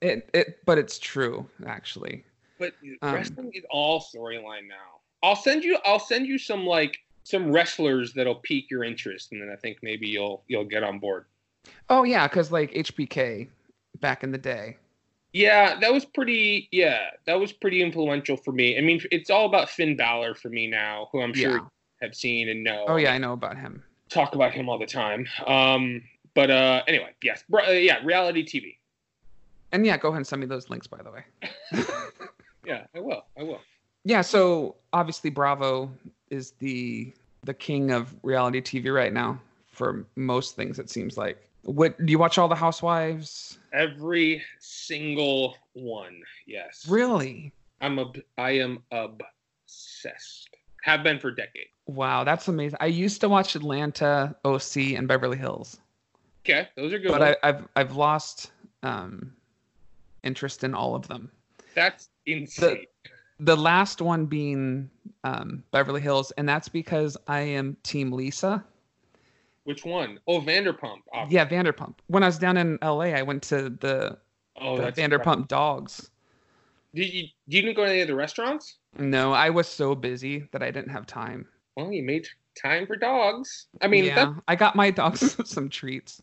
It it, but it's true actually. But Um, wrestling is all storyline now. I'll send you. I'll send you some like some wrestlers that'll pique your interest, and then I think maybe you'll you'll get on board. Oh yeah, because like HBK back in the day. Yeah, that was pretty. Yeah, that was pretty influential for me. I mean, it's all about Finn Balor for me now, who I'm sure Yeah. have seen and know. Oh yeah, I know about him. talk about him all the time. Um, but uh, anyway, yes, uh, yeah, reality TV. And yeah, go ahead and send me those links by the way. Yeah, I will. I will. Yeah, so obviously Bravo is the the king of reality TV right now for most things it seems like. What do you watch all the housewives? Every single one. Yes. Really? I'm ob- I am obsessed. Have been for decades. Wow, that's amazing. I used to watch Atlanta, OC, and Beverly Hills, Okay, those are good. but ones. I, I've I've lost um, interest in all of them. That's insane. The last one being um, Beverly Hills, and that's because I am Team Lisa. Which one? Oh, Vanderpump. Yeah, Vanderpump. When I was down in LA, I went to the, Oh, the Vanderpump Dogs. Did you, you didn't go to any of the restaurants? No, I was so busy that I didn't have time. Well, you made time for dogs. I mean, yeah, I got my dogs some treats.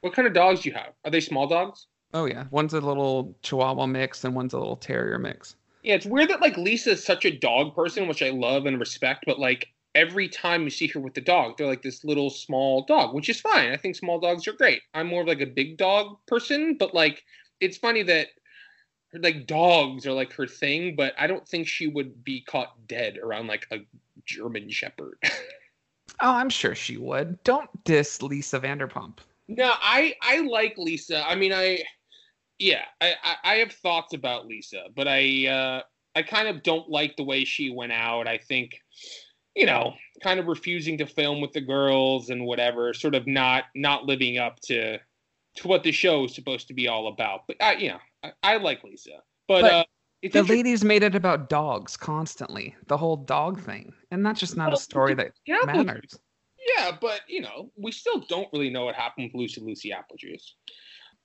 what kind of dogs do you have? Are they small dogs? Oh yeah, one's a little Chihuahua mix and one's a little Terrier mix. Yeah, it's weird that like Lisa is such a dog person, which I love and respect, but like every time you see her with the dog, they're like this little small dog, which is fine. I think small dogs are great. I'm more of like a big dog person, but like it's funny that like dogs are like her thing, but I don't think she would be caught dead around like a German shepherd. Oh, I'm sure she would. Don't diss Lisa Vanderpump. No, I I like Lisa. I mean, I yeah, I I, I have thoughts about Lisa, but I uh, I kind of don't like the way she went out. I think you know, kind of refusing to film with the girls and whatever, sort of not not living up to to what the show is supposed to be all about. But I, you know, I, I like Lisa, but, But uh, The ladies made it about dogs constantly. The whole dog thing, and that's just not a story that yeah, matters. Yeah, but you know, we still don't really know what happened with Lucy Lucy Apple Juice.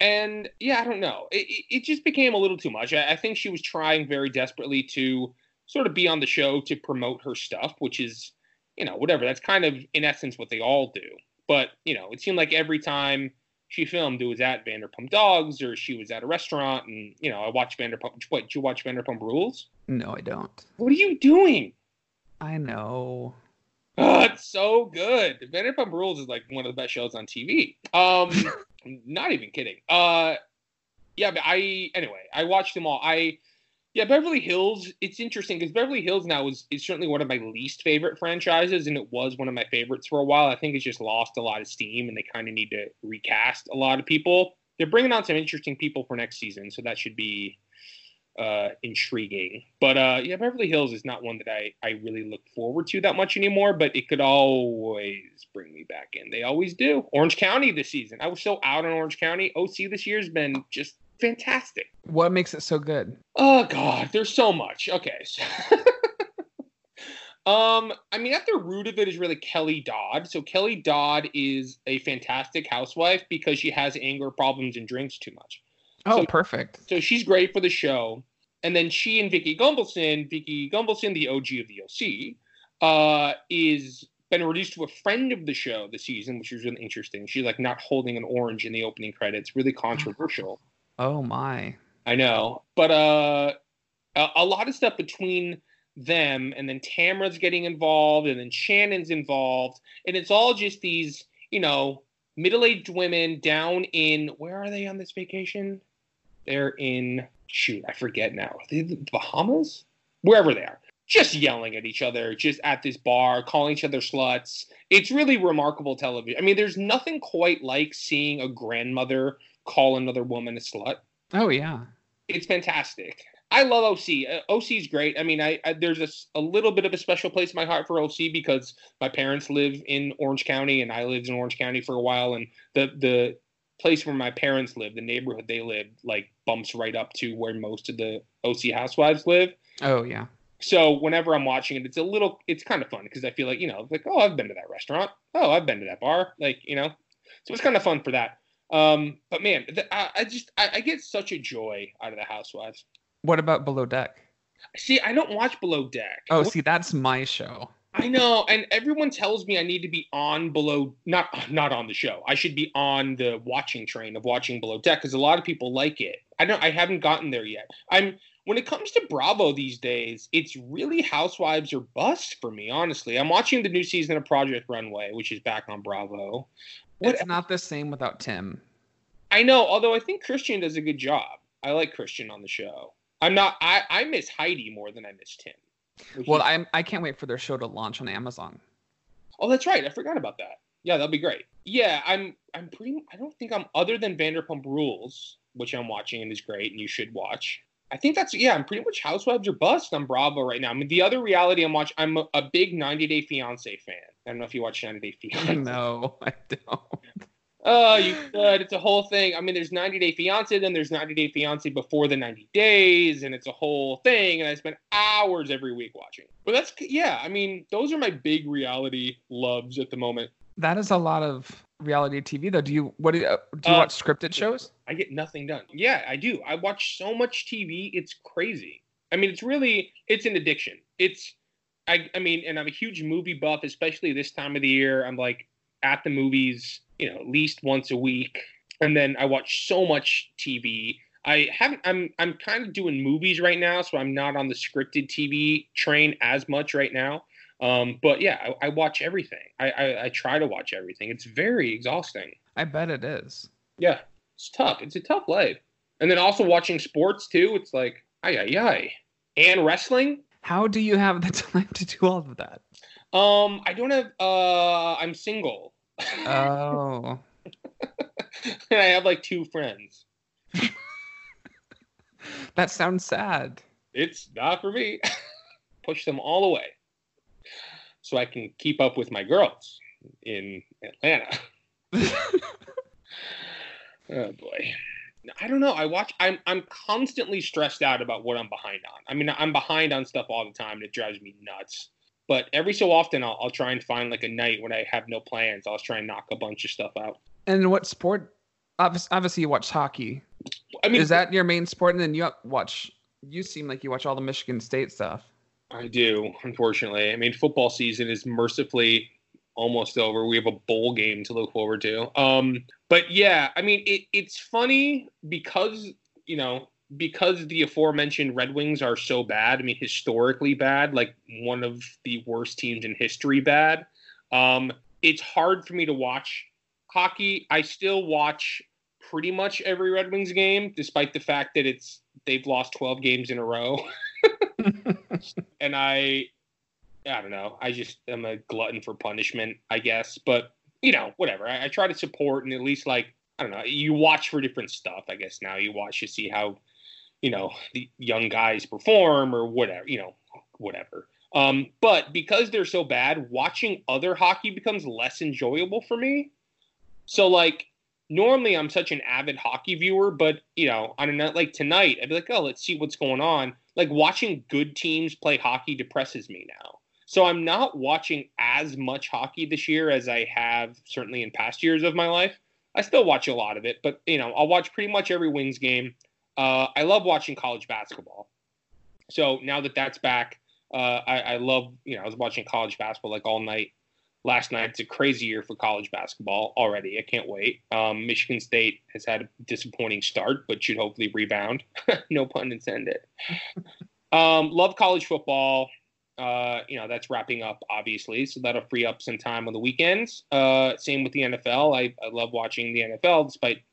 And yeah, I don't know. It, it, it just became a little too much. I, I think she was trying very desperately to sort of be on the show to promote her stuff, which is, you know, whatever. That's kind of in essence what they all do. But you know, it seemed like every time she filmed, it was at Vanderpump Dogs or she was at a restaurant, and you know, I watched Vanderpump. What? Did you watch Vanderpump Rules? No, I don't. What are you doing? I know. Oh, it's so good. Vanderpump Rules is like one of the best shows on TV. Um, not even kidding. Uh, yeah, but I anyway, I watched them all. I yeah, Beverly Hills. It's interesting because Beverly Hills now is is certainly one of my least favorite franchises, and it was one of my favorites for a while. I think it's just lost a lot of steam, and they kind of need to recast a lot of people. They're bringing on some interesting people for next season, so that should be uh, intriguing. But uh, yeah, Beverly Hills is not one that I, I really look forward to that much anymore, but it could always bring me back in. They always do. Orange County this season. I was so out on Orange County. OC this year has been just fantastic. What makes it so good? Oh God, there's so much. Okay. So um, I mean, at the root of it is really Kelly Dodd. So Kelly Dodd is a fantastic housewife because she has anger problems and drinks too much. Oh, So- perfect. So she's great for the show. And then she and Vicki Gunvalson, Vicki Gunvalson, the OG of the OC, uh, is been reduced to a friend of the show this season, which is really interesting. She's like not holding an orange in the opening credits, really controversial. Oh my. I know, but uh, a, a lot of stuff between them, and then Tamara's getting involved, and then Shannon's involved, and it's all just these, you know, middle-aged women down in where are they on this vacation? They're in shoot, I forget now. The Bahamas? Wherever they are. Just yelling at each other, just at this bar, calling each other sluts. It's really remarkable television. I mean, there's nothing quite like seeing a grandmother call another woman a slut Oh yeah. it's fantastic. I love OC. Uh, OC is great. I mean, I, I there's a little bit of a special place in my heart for OC because my parents live in Orange County and I lived in Orange County for a while, and the the place where my parents live, the neighborhood they live, like bumps right up to where most of the OC housewives live. Oh yeah. So whenever I'm watching it, it's a little, it's kind of fun because I feel like you know, like oh, I've been to that restaurant. Oh, I've been to that bar. Like you know, so it's kind of fun for that. Um, but man, the, I, I just I, I get such a joy out of the housewives. What about Below Deck? See, I don't watch Below Deck. Oh, see, that's my show. I know, and everyone tells me I need to be on Below, not not on the show. I should be on the watching train of watching Below Deck because a lot of people like it. I don't. I haven't gotten there yet. I'm. When it comes to Bravo these days, it's really Housewives or bust for me. Honestly, I'm watching the new season of Project Runway, which is back on Bravo. What It's not the same without Tim. I know, although I think Christian does a good job. I like Christian on the show. I'm not. I I miss Heidi more than I miss Tim. Well, I'm I can't wait for their show to launch on Amazon. Oh, that's right. I forgot about that. Yeah, that'll be great. Yeah, I'm. I'm pretty. I don't think I'm other than Vanderpump Rules, which I'm watching and is great, and you should watch. I think that's yeah. I'm pretty much Housewives or bust on Bravo right now. I mean, the other reality I'm watching. I'm a, a big 90 Day Fiance fan. I don't know if you watch 90 Day Fiance. no, I don't. Oh, you could. It's a whole thing. I mean, there's 90 Day Fiance, then there's 90 Day Fiance before the 90 days, and it's a whole thing. And I spend hours every week watching. But that's yeah. I mean, those are my big reality loves at the moment. That is a lot of reality TV, though. Do you what do you, uh, do you Uh, watch scripted shows? I get nothing done. Yeah, I do. I watch so much TV. It's crazy. I mean, it's really it's an addiction. It's I I mean, and I'm a huge movie buff, especially this time of the year. I'm like at the movies, you know, at least once a week. And then I watch so much TV. I haven't I'm I'm kind of doing movies right now, so I'm not on the scripted TV train as much right now. Um, but yeah, I, I watch everything. I, I I try to watch everything. It's very exhausting. I bet it is. Yeah, it's tough. It's a tough life. And then also watching sports too. It's like, ay, ay, ay. And wrestling. How do you have the time to do all of that? Um, I don't have, uh, I'm single. Oh, and I have like two friends. that sounds sad. It's not for me. Push them all away so I can keep up with my girls in Atlanta. Oh boy. I don't know. I watch. I'm I'm constantly stressed out about what I'm behind on. I mean, I'm behind on stuff all the time, and it drives me nuts. But every so often, I'll, I'll try and find like a night when I have no plans. I'll try and knock a bunch of stuff out. And what sport? Obviously, you watch hockey. I mean, is that your main sport? And then you watch. You seem like you watch all the Michigan State stuff. I do. Unfortunately, I mean, football season is mercifully almost over. We have a bowl game to look forward to. Um, but yeah, I mean, it, it's funny because you know because the aforementioned Red Wings are so bad. I mean, historically bad, like one of the worst teams in history bad. Um, it's hard for me to watch hockey. I still watch pretty much every Red Wings game, despite the fact that it's they've lost 12 games in a row. and I I don't know. I just am a glutton for punishment, I guess. But you know, whatever. I, I try to support and at least like I don't know. You watch for different stuff, I guess. Now you watch to see how you know the young guys perform or whatever you know whatever. Um, but because they're so bad watching other hockey becomes less enjoyable for me. So like normally i'm such an avid hockey viewer but you know on a night like tonight i'd be like oh let's see what's going on. Like watching good teams play hockey depresses me now. So i'm not watching as much hockey this year as i have certainly in past years of my life. I still watch a lot of it but you know i'll watch pretty much every wings game uh, I love watching college basketball. So now that that's back, uh, I, I, love, you know, I was watching college basketball like all night last night. It's a crazy year for college basketball already. I can't wait. Um, Michigan State has had a disappointing start, but should hopefully rebound. no pun intended. um, love college football. Uh, you know, that's wrapping up, obviously. So that'll free up some time on the weekends. Uh, same with the NFL. I, I love watching the NFL, despite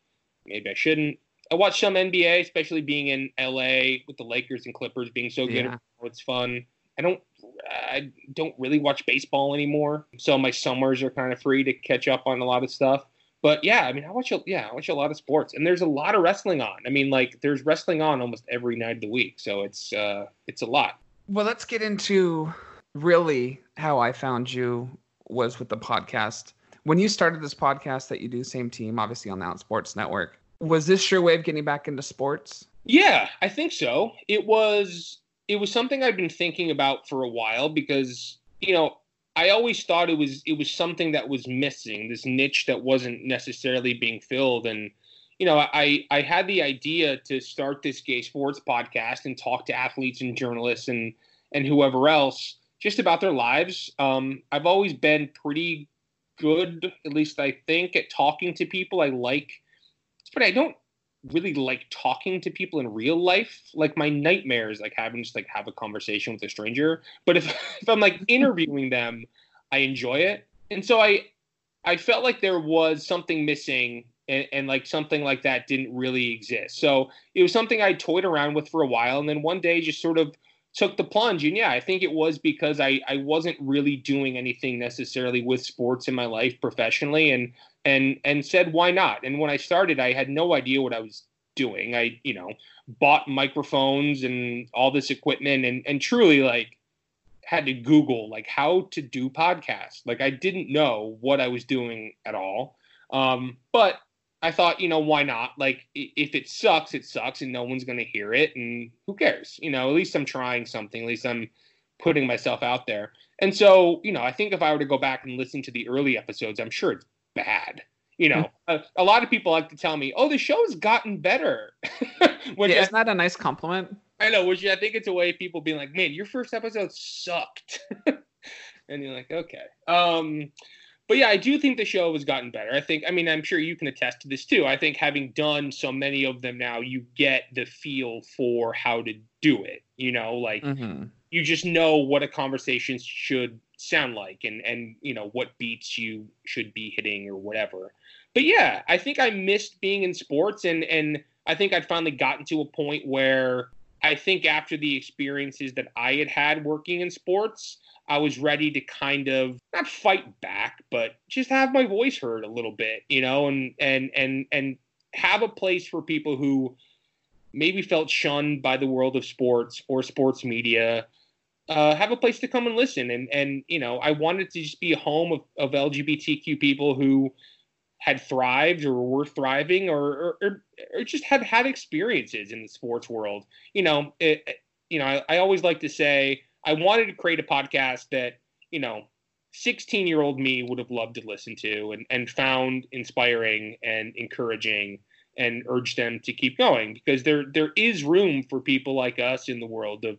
maybe I shouldn't. I watch some NBA, especially being in LA with the Lakers and Clippers being so good. Yeah. It's fun. I don't I don't really watch baseball anymore, so my summers are kind of free to catch up on a lot of stuff. But yeah, I mean, I watch a, yeah, I watch a lot of sports, and there's a lot of wrestling on. I mean, like there's wrestling on almost every night of the week, so it's uh, it's a lot. Well, let's get into really how I found you was with the podcast. When you started this podcast that you do, same team, obviously on the Outsports Network was this your way of getting back into sports? Yeah, I think so. It was it was something I'd been thinking about for a while because, you know, I always thought it was it was something that was missing, this niche that wasn't necessarily being filled and you know, I I had the idea to start this gay sports podcast and talk to athletes and journalists and and whoever else just about their lives. Um, I've always been pretty good, at least I think, at talking to people. I like but I don't really like talking to people in real life. Like my nightmare is like having just like have a conversation with a stranger. But if if I'm like interviewing them, I enjoy it. And so I I felt like there was something missing and, and, like something like that didn't really exist. So it was something I toyed around with for a while and then one day just sort of took the plunge. And yeah, I think it was because I, I wasn't really doing anything necessarily with sports in my life professionally. And and and said why not? And when i started i had no idea what i was doing. I you know bought microphones and all this equipment and and truly like had to google like how to do podcasts. Like i didn't know what i was doing at all. Um but i thought you know why not? Like if it sucks it sucks and no one's going to hear it and who cares? You know at least i'm trying something at least i'm putting myself out there. And so you know i think if i were to go back and listen to the early episodes i'm sure it's bad. You know, a, a, lot of people like to tell me, "Oh, the show's gotten better." which yeah, isn't that a nice compliment? I know, which I think it's a way of people being like, "Man, your first episode sucked," and you're like, "Okay." Um, but yeah, I do think the show has gotten better. I think, I mean, I'm sure you can attest to this too. I think having done so many of them now, you get the feel for how to do it. You know, like mm-hmm. you just know what a conversation should sound like and and you know what beats you should be hitting or whatever. But yeah i think i missed being in sports and and i think i'd finally gotten to a point where i think after the experiences that i had had working in sports i was ready to kind of not fight back but just have my voice heard a little bit you know and and and and have a place for people who maybe felt shunned by the world of sports or sports media uh, have a place to come and listen. And and you know, I wanted to just be a home of, of LGBTQ people who had thrived or were thriving or, or, or just had had experiences in the sports world. You know, it, you know, I, I always like to say I wanted to create a podcast that you know 16 year old me would have loved to listen to and, and found inspiring and encouraging and urged them to keep going because there there is room for people like us in the world of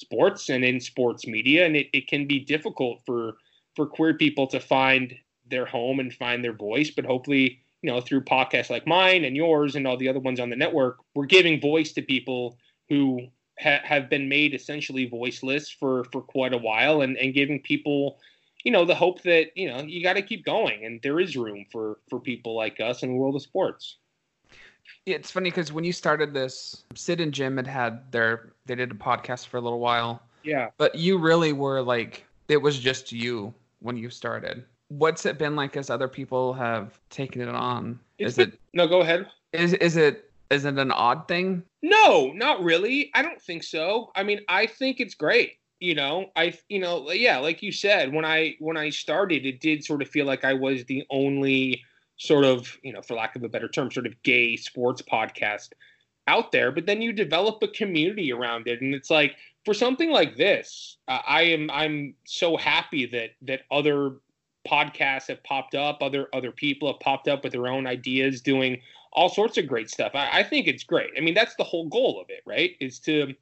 sports and in sports media, and it, it can be difficult for for queer people to find their home and find their voice. But hopefully, you know, through podcasts like mine and yours and all the other ones on the network, we're giving voice to people who ha- have been made essentially voiceless for for quite a while, and and giving people you know the hope that you know you got to keep going and there is room for for people like us in the world of sports it's funny because when you started this, Sid and Jim had had their they did a podcast for a little while. Yeah. But you really were like it was just you when you started. What's it been like as other people have taken it on? It's is been, it no? Go ahead. Is is it is it an odd thing? No, not really. I don't think so. I mean, I think it's great. You know, I you know, yeah, like you said, when I when I started, it did sort of feel like I was the only sort of, you know, for lack of a better term, sort of gay sports podcast out there. But then you develop a community around it, and it's like for something like this, uh, I am I'm so happy that that other podcasts have popped up, other other people have popped up with their own ideas, doing all sorts of great stuff. I, I think it's great. I mean, that's the whole goal of it, right? Is to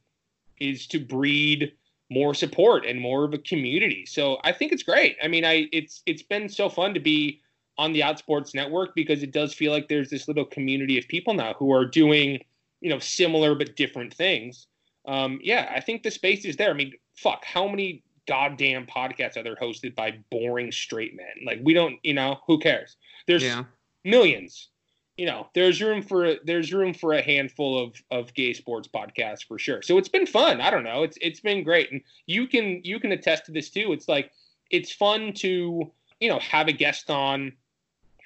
is to breed more support and more of a community. So I think it's great. I mean, I it's it's been so fun to be on the Outsports Network because it does feel like there's this little community of people now who are doing you know similar but different things. Um, yeah, I think the space is there. I mean, fuck, how many goddamn podcasts are there hosted by boring straight men? Like we don't, you know, who cares? There's yeah. millions you know, there's room for there's room for a handful of of gay sports podcasts for sure. So it's been fun. I don't know. It's it's been great, and you can you can attest to this too. It's like it's fun to you know have a guest on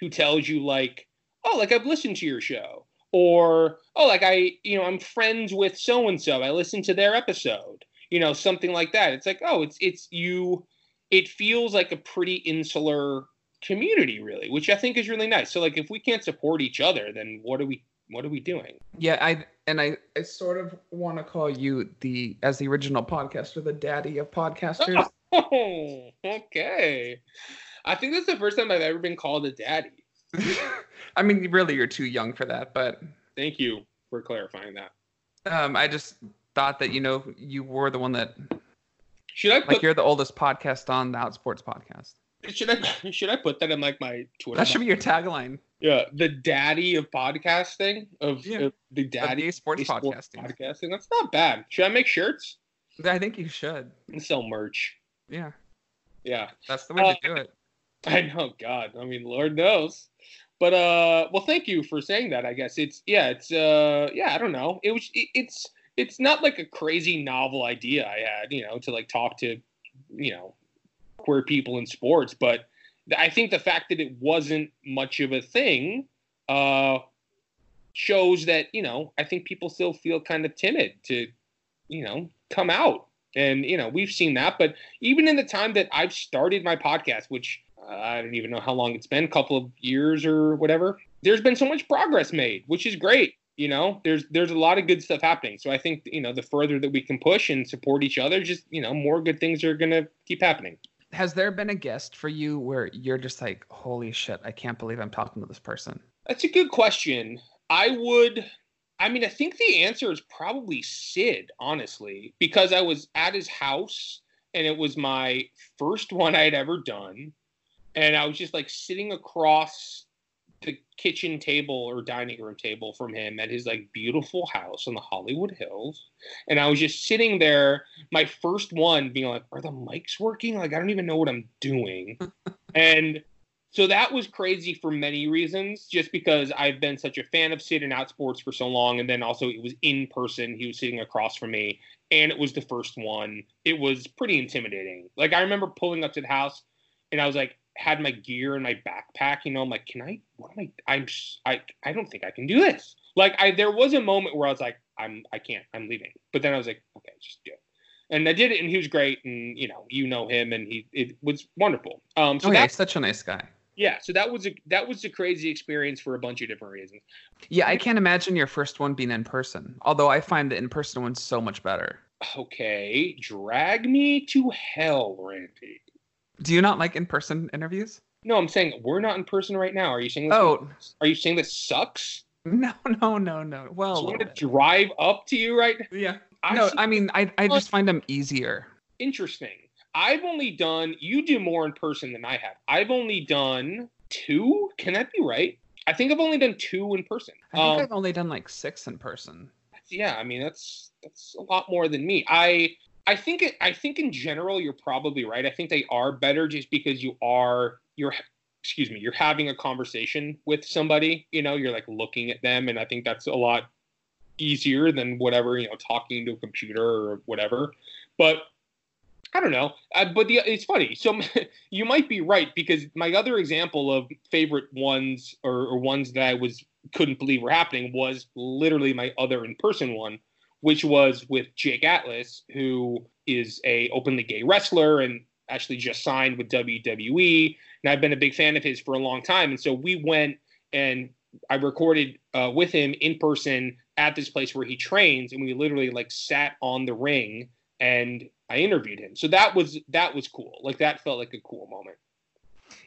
who tells you like, oh, like I've listened to your show, or oh, like I you know I'm friends with so and so. I listened to their episode. You know, something like that. It's like oh, it's it's you. It feels like a pretty insular community really which i think is really nice so like if we can't support each other then what are we what are we doing yeah i and i i sort of want to call you the as the original podcaster the daddy of podcasters oh okay i think that's the first time i've ever been called a daddy i mean really you're too young for that but thank you for clarifying that um i just thought that you know you were the one that should i put, like you're the oldest podcast on the outsports podcast should I should I put that in like my Twitter? That should be your tagline. Yeah, the daddy of podcasting of, yeah. the daddy of sports, sports podcasting. podcasting. That's not bad. Should I make shirts? I think you should. And sell merch. Yeah. Yeah. That's the way uh, to do it. I know, God. I mean, Lord knows. But uh, well, thank you for saying that. I guess it's yeah, it's uh, yeah. I don't know. It was it, it's it's not like a crazy novel idea I had, you know, to like talk to, you know, queer people in sports, but I think the fact that it wasn't much of a thing uh, shows that you know I think people still feel kind of timid to you know come out, and you know we've seen that. But even in the time that I've started my podcast, which I don't even know how long it's been, a couple of years or whatever, there's been so much progress made, which is great. You know, there's there's a lot of good stuff happening. So I think you know the further that we can push and support each other, just you know more good things are gonna keep happening has there been a guest for you where you're just like, holy shit, I can't believe I'm talking to this person? That's a good question. I would, I mean, I think the answer is probably Sid, honestly, because I was at his house and it was my first one I'd ever done. And I was just like sitting across the kitchen table or dining room table from him at his like beautiful house in the Hollywood Hills. And I was just sitting there, my first one being like, Are the mics working? Like, I don't even know what I'm doing. and so that was crazy for many reasons, just because I've been such a fan of Sid and Outsports for so long. And then also, it was in person. He was sitting across from me, and it was the first one. It was pretty intimidating. Like, I remember pulling up to the house, and I was like, had my gear in my backpack, you know, I'm like, can I? What am I? I'm I I don't think I can do this. Like I there was a moment where I was like, I'm I can't. I'm leaving. But then I was like, okay, just do it. And I did it, and he was great, and you know, you know him, and he it was wonderful. Um, so oh, yeah, such a nice guy. Yeah, so that was a that was a crazy experience for a bunch of different reasons. Yeah, I can't imagine your first one being in person. Although I find the in person one so much better. Okay, drag me to hell, Randy. Do you not like in-person interviews? No, I'm saying we're not in person right now. Are you saying? This oh, are you saying this sucks? No, no, no, no. Well, so I'm to drive up to you right now. Yeah. I no, I mean, I I just find them easier. Interesting. I've only done. You do more in person than I have. I've only done two. Can that be right? I think I've only done two in person. I think um, I've only done like six in person. Yeah, I mean that's that's a lot more than me. I I think I think in general you're probably right. I think they are better just because you are you're excuse me you're having a conversation with somebody. You know, you're like looking at them, and I think that's a lot easier than whatever you know talking to a computer or whatever. But I don't know. Uh, but the, it's funny. So you might be right because my other example of favorite ones or, or ones that I was couldn't believe were happening was literally my other in-person one, which was with Jake Atlas, who is a openly gay wrestler and actually just signed with WWE. And I've been a big fan of his for a long time. And so we went and I recorded uh, with him in person at this place where he trains, and we literally like sat on the ring and I interviewed him. So that was that was cool. Like that felt like a cool moment.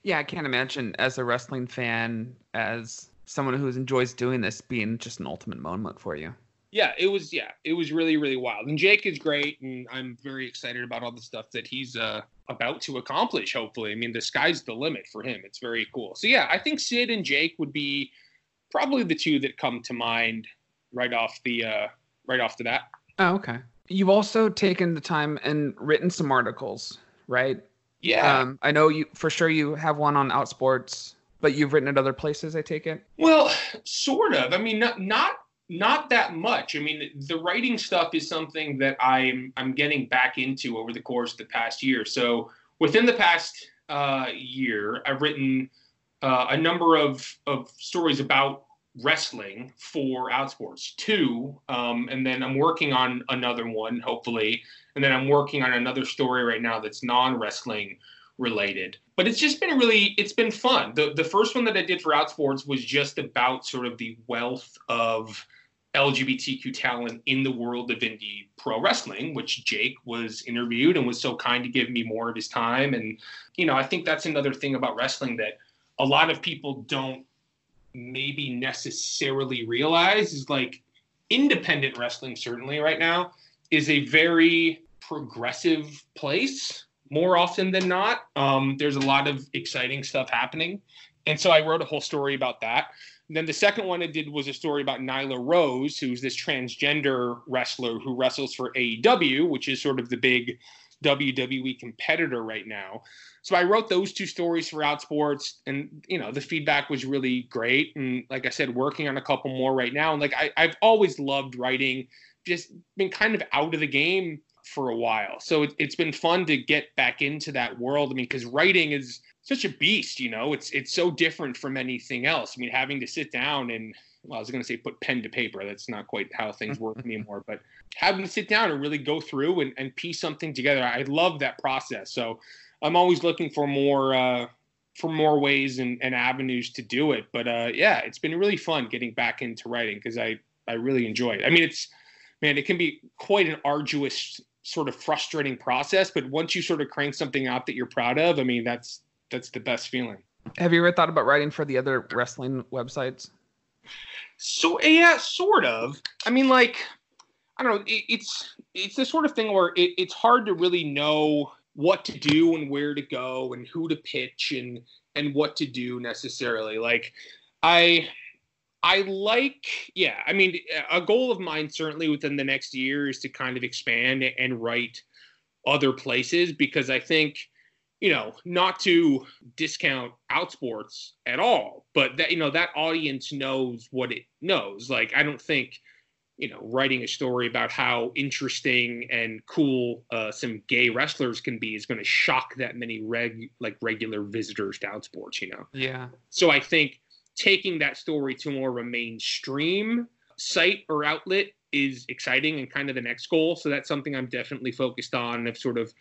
Yeah, I can't imagine as a wrestling fan, as someone who enjoys doing this, being just an ultimate moment for you. Yeah, it was. Yeah, it was really, really wild. And Jake is great, and I'm very excited about all the stuff that he's uh, about to accomplish. Hopefully, I mean, the sky's the limit for him. It's very cool. So yeah, I think Sid and Jake would be probably the two that come to mind right off the uh, right off the bat. Oh, okay. You've also taken the time and written some articles, right? Yeah. Um, I know you for sure you have one on Outsports, but you've written at other places, I take it? Well, sort of. I mean, not not not that much. I mean, the writing stuff is something that I'm I'm getting back into over the course of the past year. So within the past uh, year, I've written uh, a number of of stories about wrestling for Outsports, two, um, and then I'm working on another one, hopefully, and then I'm working on another story right now that's non-wrestling related. But it's just been really, it's been fun. The the first one that I did for Outsports was just about sort of the wealth of LGBTQ talent in the world of indie pro wrestling, which Jake was interviewed and was so kind to give me more of his time. And, you know, I think that's another thing about wrestling that a lot of people don't maybe necessarily realize is like independent wrestling certainly right now is a very progressive place more often than not. Um, there's a lot of exciting stuff happening. And so i wrote a whole story about that and then the second one i did was a story about nyla rose who's this transgender wrestler who wrestles for aew which is sort of the big wwe competitor right now so I wrote those two stories for Outsports, and you know the feedback was really great. And like I said, working on a couple more right now. And like I, I've always loved writing, just been kind of out of the game for a while. So it, it's been fun to get back into that world. I mean, because writing is such a beast, you know. It's it's so different from anything else. I mean, having to sit down and well, I was going to say put pen to paper. That's not quite how things work anymore. But having to sit down and really go through and, and piece something together, I love that process. So I'm always looking for more uh, for more ways and, and avenues to do it. But uh, yeah, it's been really fun getting back into writing because I I really enjoy it. I mean, it's man, it can be quite an arduous sort of frustrating process, but once you sort of crank something out that you're proud of, I mean, that's that's the best feeling. Have you ever thought about writing for the other wrestling websites? So yeah, sort of. I mean, like I don't know. It, it's it's the sort of thing where it, it's hard to really know what to do and where to go and who to pitch and and what to do necessarily. Like I I like yeah, I mean a goal of mine certainly within the next year is to kind of expand and write other places because I think you know, not to discount outsports at all, but that you know that audience knows what it knows. Like I don't think you know, writing a story about how interesting and cool uh, some gay wrestlers can be is going to shock that many reg like regular visitors to Outsports, you know. Yeah. So I think taking that story to more of a mainstream site or outlet is exciting and kind of the next goal. So that's something I'm definitely focused on. I've sort of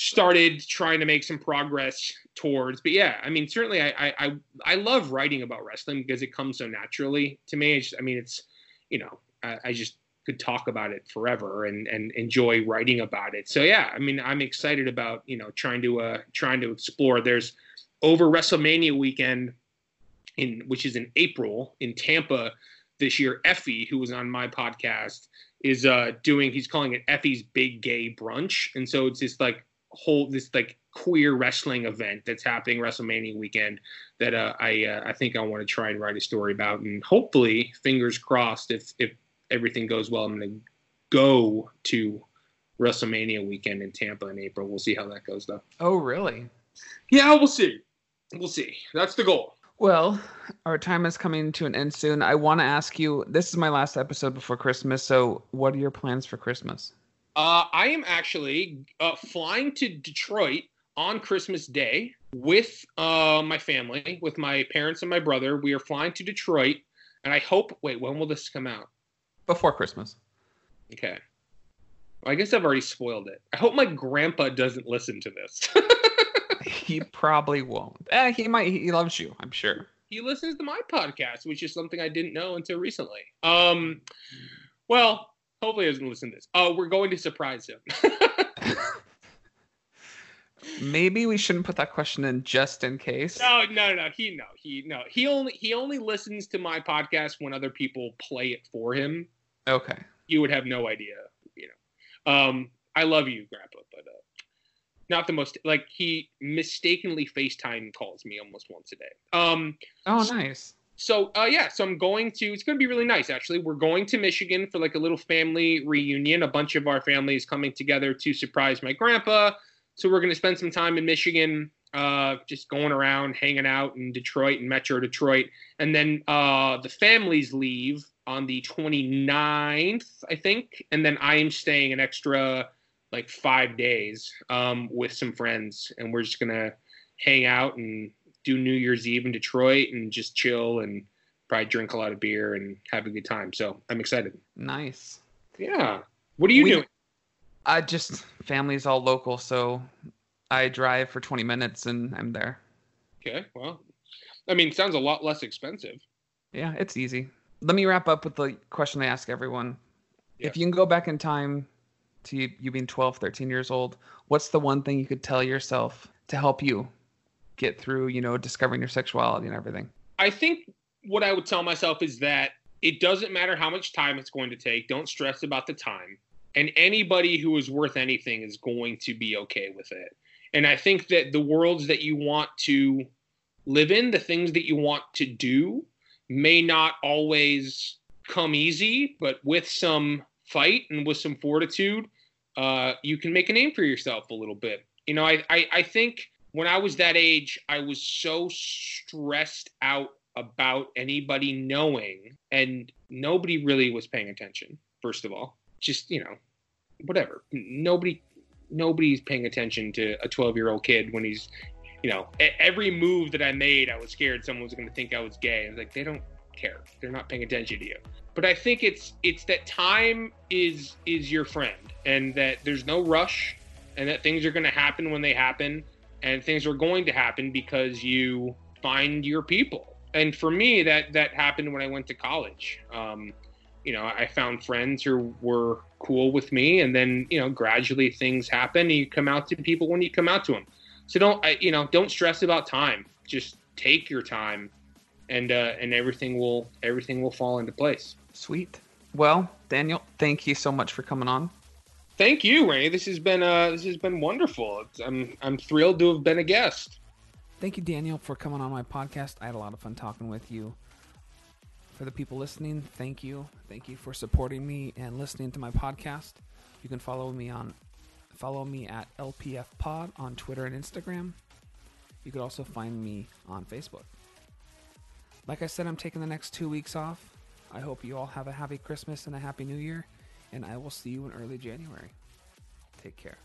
started trying to make some progress towards. But yeah, I mean, certainly I I I love writing about wrestling because it comes so naturally to me. I mean, it's you know I, I just could talk about it forever and and enjoy writing about it. So yeah, I mean, I'm excited about you know trying to uh trying to explore. There's over WrestleMania weekend in which is in April in Tampa this year. Effie, who was on my podcast, is uh doing. He's calling it Effie's Big Gay Brunch, and so it's just like whole this like queer wrestling event that's happening WrestleMania weekend that uh, I uh, I think I want to try and write a story about, and hopefully, fingers crossed, if if everything goes well, I'm going to go to WrestleMania weekend in Tampa in April. We'll see how that goes, though. Oh, really? Yeah, we'll see. We'll see. That's the goal. Well, our time is coming to an end soon. I want to ask you this is my last episode before Christmas. So, what are your plans for Christmas? Uh, I am actually uh, flying to Detroit on Christmas Day with uh, my family, with my parents and my brother. We are flying to Detroit And I hope. Wait, when will this come out? Before Christmas. Okay. Well, I guess I've already spoiled it. I hope my grandpa doesn't listen to this. he probably won't. Eh, he might. He loves you. I'm sure. He listens to my podcast, which is something I didn't know until recently. Um, well, hopefully he doesn't listen to this. Oh, we're going to surprise him. Maybe we shouldn't put that question in just in case. No, no, no. He no, he no. He only he only listens to my podcast when other people play it for him. Okay. You would have no idea, you know. Um, I love you, Grandpa, but uh, not the most like he mistakenly FaceTime calls me almost once a day. Um, oh, nice. So uh, yeah, so I'm going to. It's going to be really nice, actually. We're going to Michigan for like a little family reunion. A bunch of our families coming together to surprise my grandpa. So we're going to spend some time in Michigan, uh, just going around, hanging out in Detroit and Metro Detroit, and then uh, the families leave on the 29th, I think, and then I am staying an extra like five days um, with some friends, and we're just gonna hang out and do New Year's Eve in Detroit and just chill and probably drink a lot of beer and have a good time. So I'm excited. Nice. Yeah. What are you we, doing? I just family's all local, so I drive for 20 minutes and I'm there. Okay. Well, I mean, sounds a lot less expensive. Yeah, it's easy. Let me wrap up with the question I ask everyone. Yeah. If you can go back in time to you, you being 12, 13 years old, what's the one thing you could tell yourself to help you get through, you know, discovering your sexuality and everything? I think what I would tell myself is that it doesn't matter how much time it's going to take. Don't stress about the time. And anybody who is worth anything is going to be okay with it. And I think that the worlds that you want to live in, the things that you want to do, may not always come easy, but with some fight and with some fortitude, uh, you can make a name for yourself a little bit. You know, I, I, I think when I was that age, I was so stressed out about anybody knowing, and nobody really was paying attention, first of all. Just, you know, whatever. Nobody nobody's paying attention to a 12 year old kid when he's you know every move that i made i was scared someone was going to think i was gay i was like they don't care they're not paying attention to you but I think it's it's that time is is your friend, and that there's no rush, and that things are going to happen when they happen, and things are going to happen because you find your people. And for me, that that happened when I went to college. Um, you know, I found friends who were cool with me, and then you know, gradually things happen. And you come out to people when you come out to them. So don't you know? Don't stress about time. Just take your time, and uh, and everything will everything will fall into place. Sweet. Well, Daniel, thank you so much for coming on. Thank you, Ray. This has been uh, this has been wonderful. I'm I'm thrilled to have been a guest. Thank you, Daniel, for coming on my podcast. I had a lot of fun talking with you. For the people listening, thank you. Thank you for supporting me and listening to my podcast. You can follow me on follow me at LPF Pod on Twitter and Instagram. You could also find me on Facebook. Like I said, I'm taking the next two weeks off. I hope you all have a happy Christmas and a happy New Year, and I will see you in early January. Take care.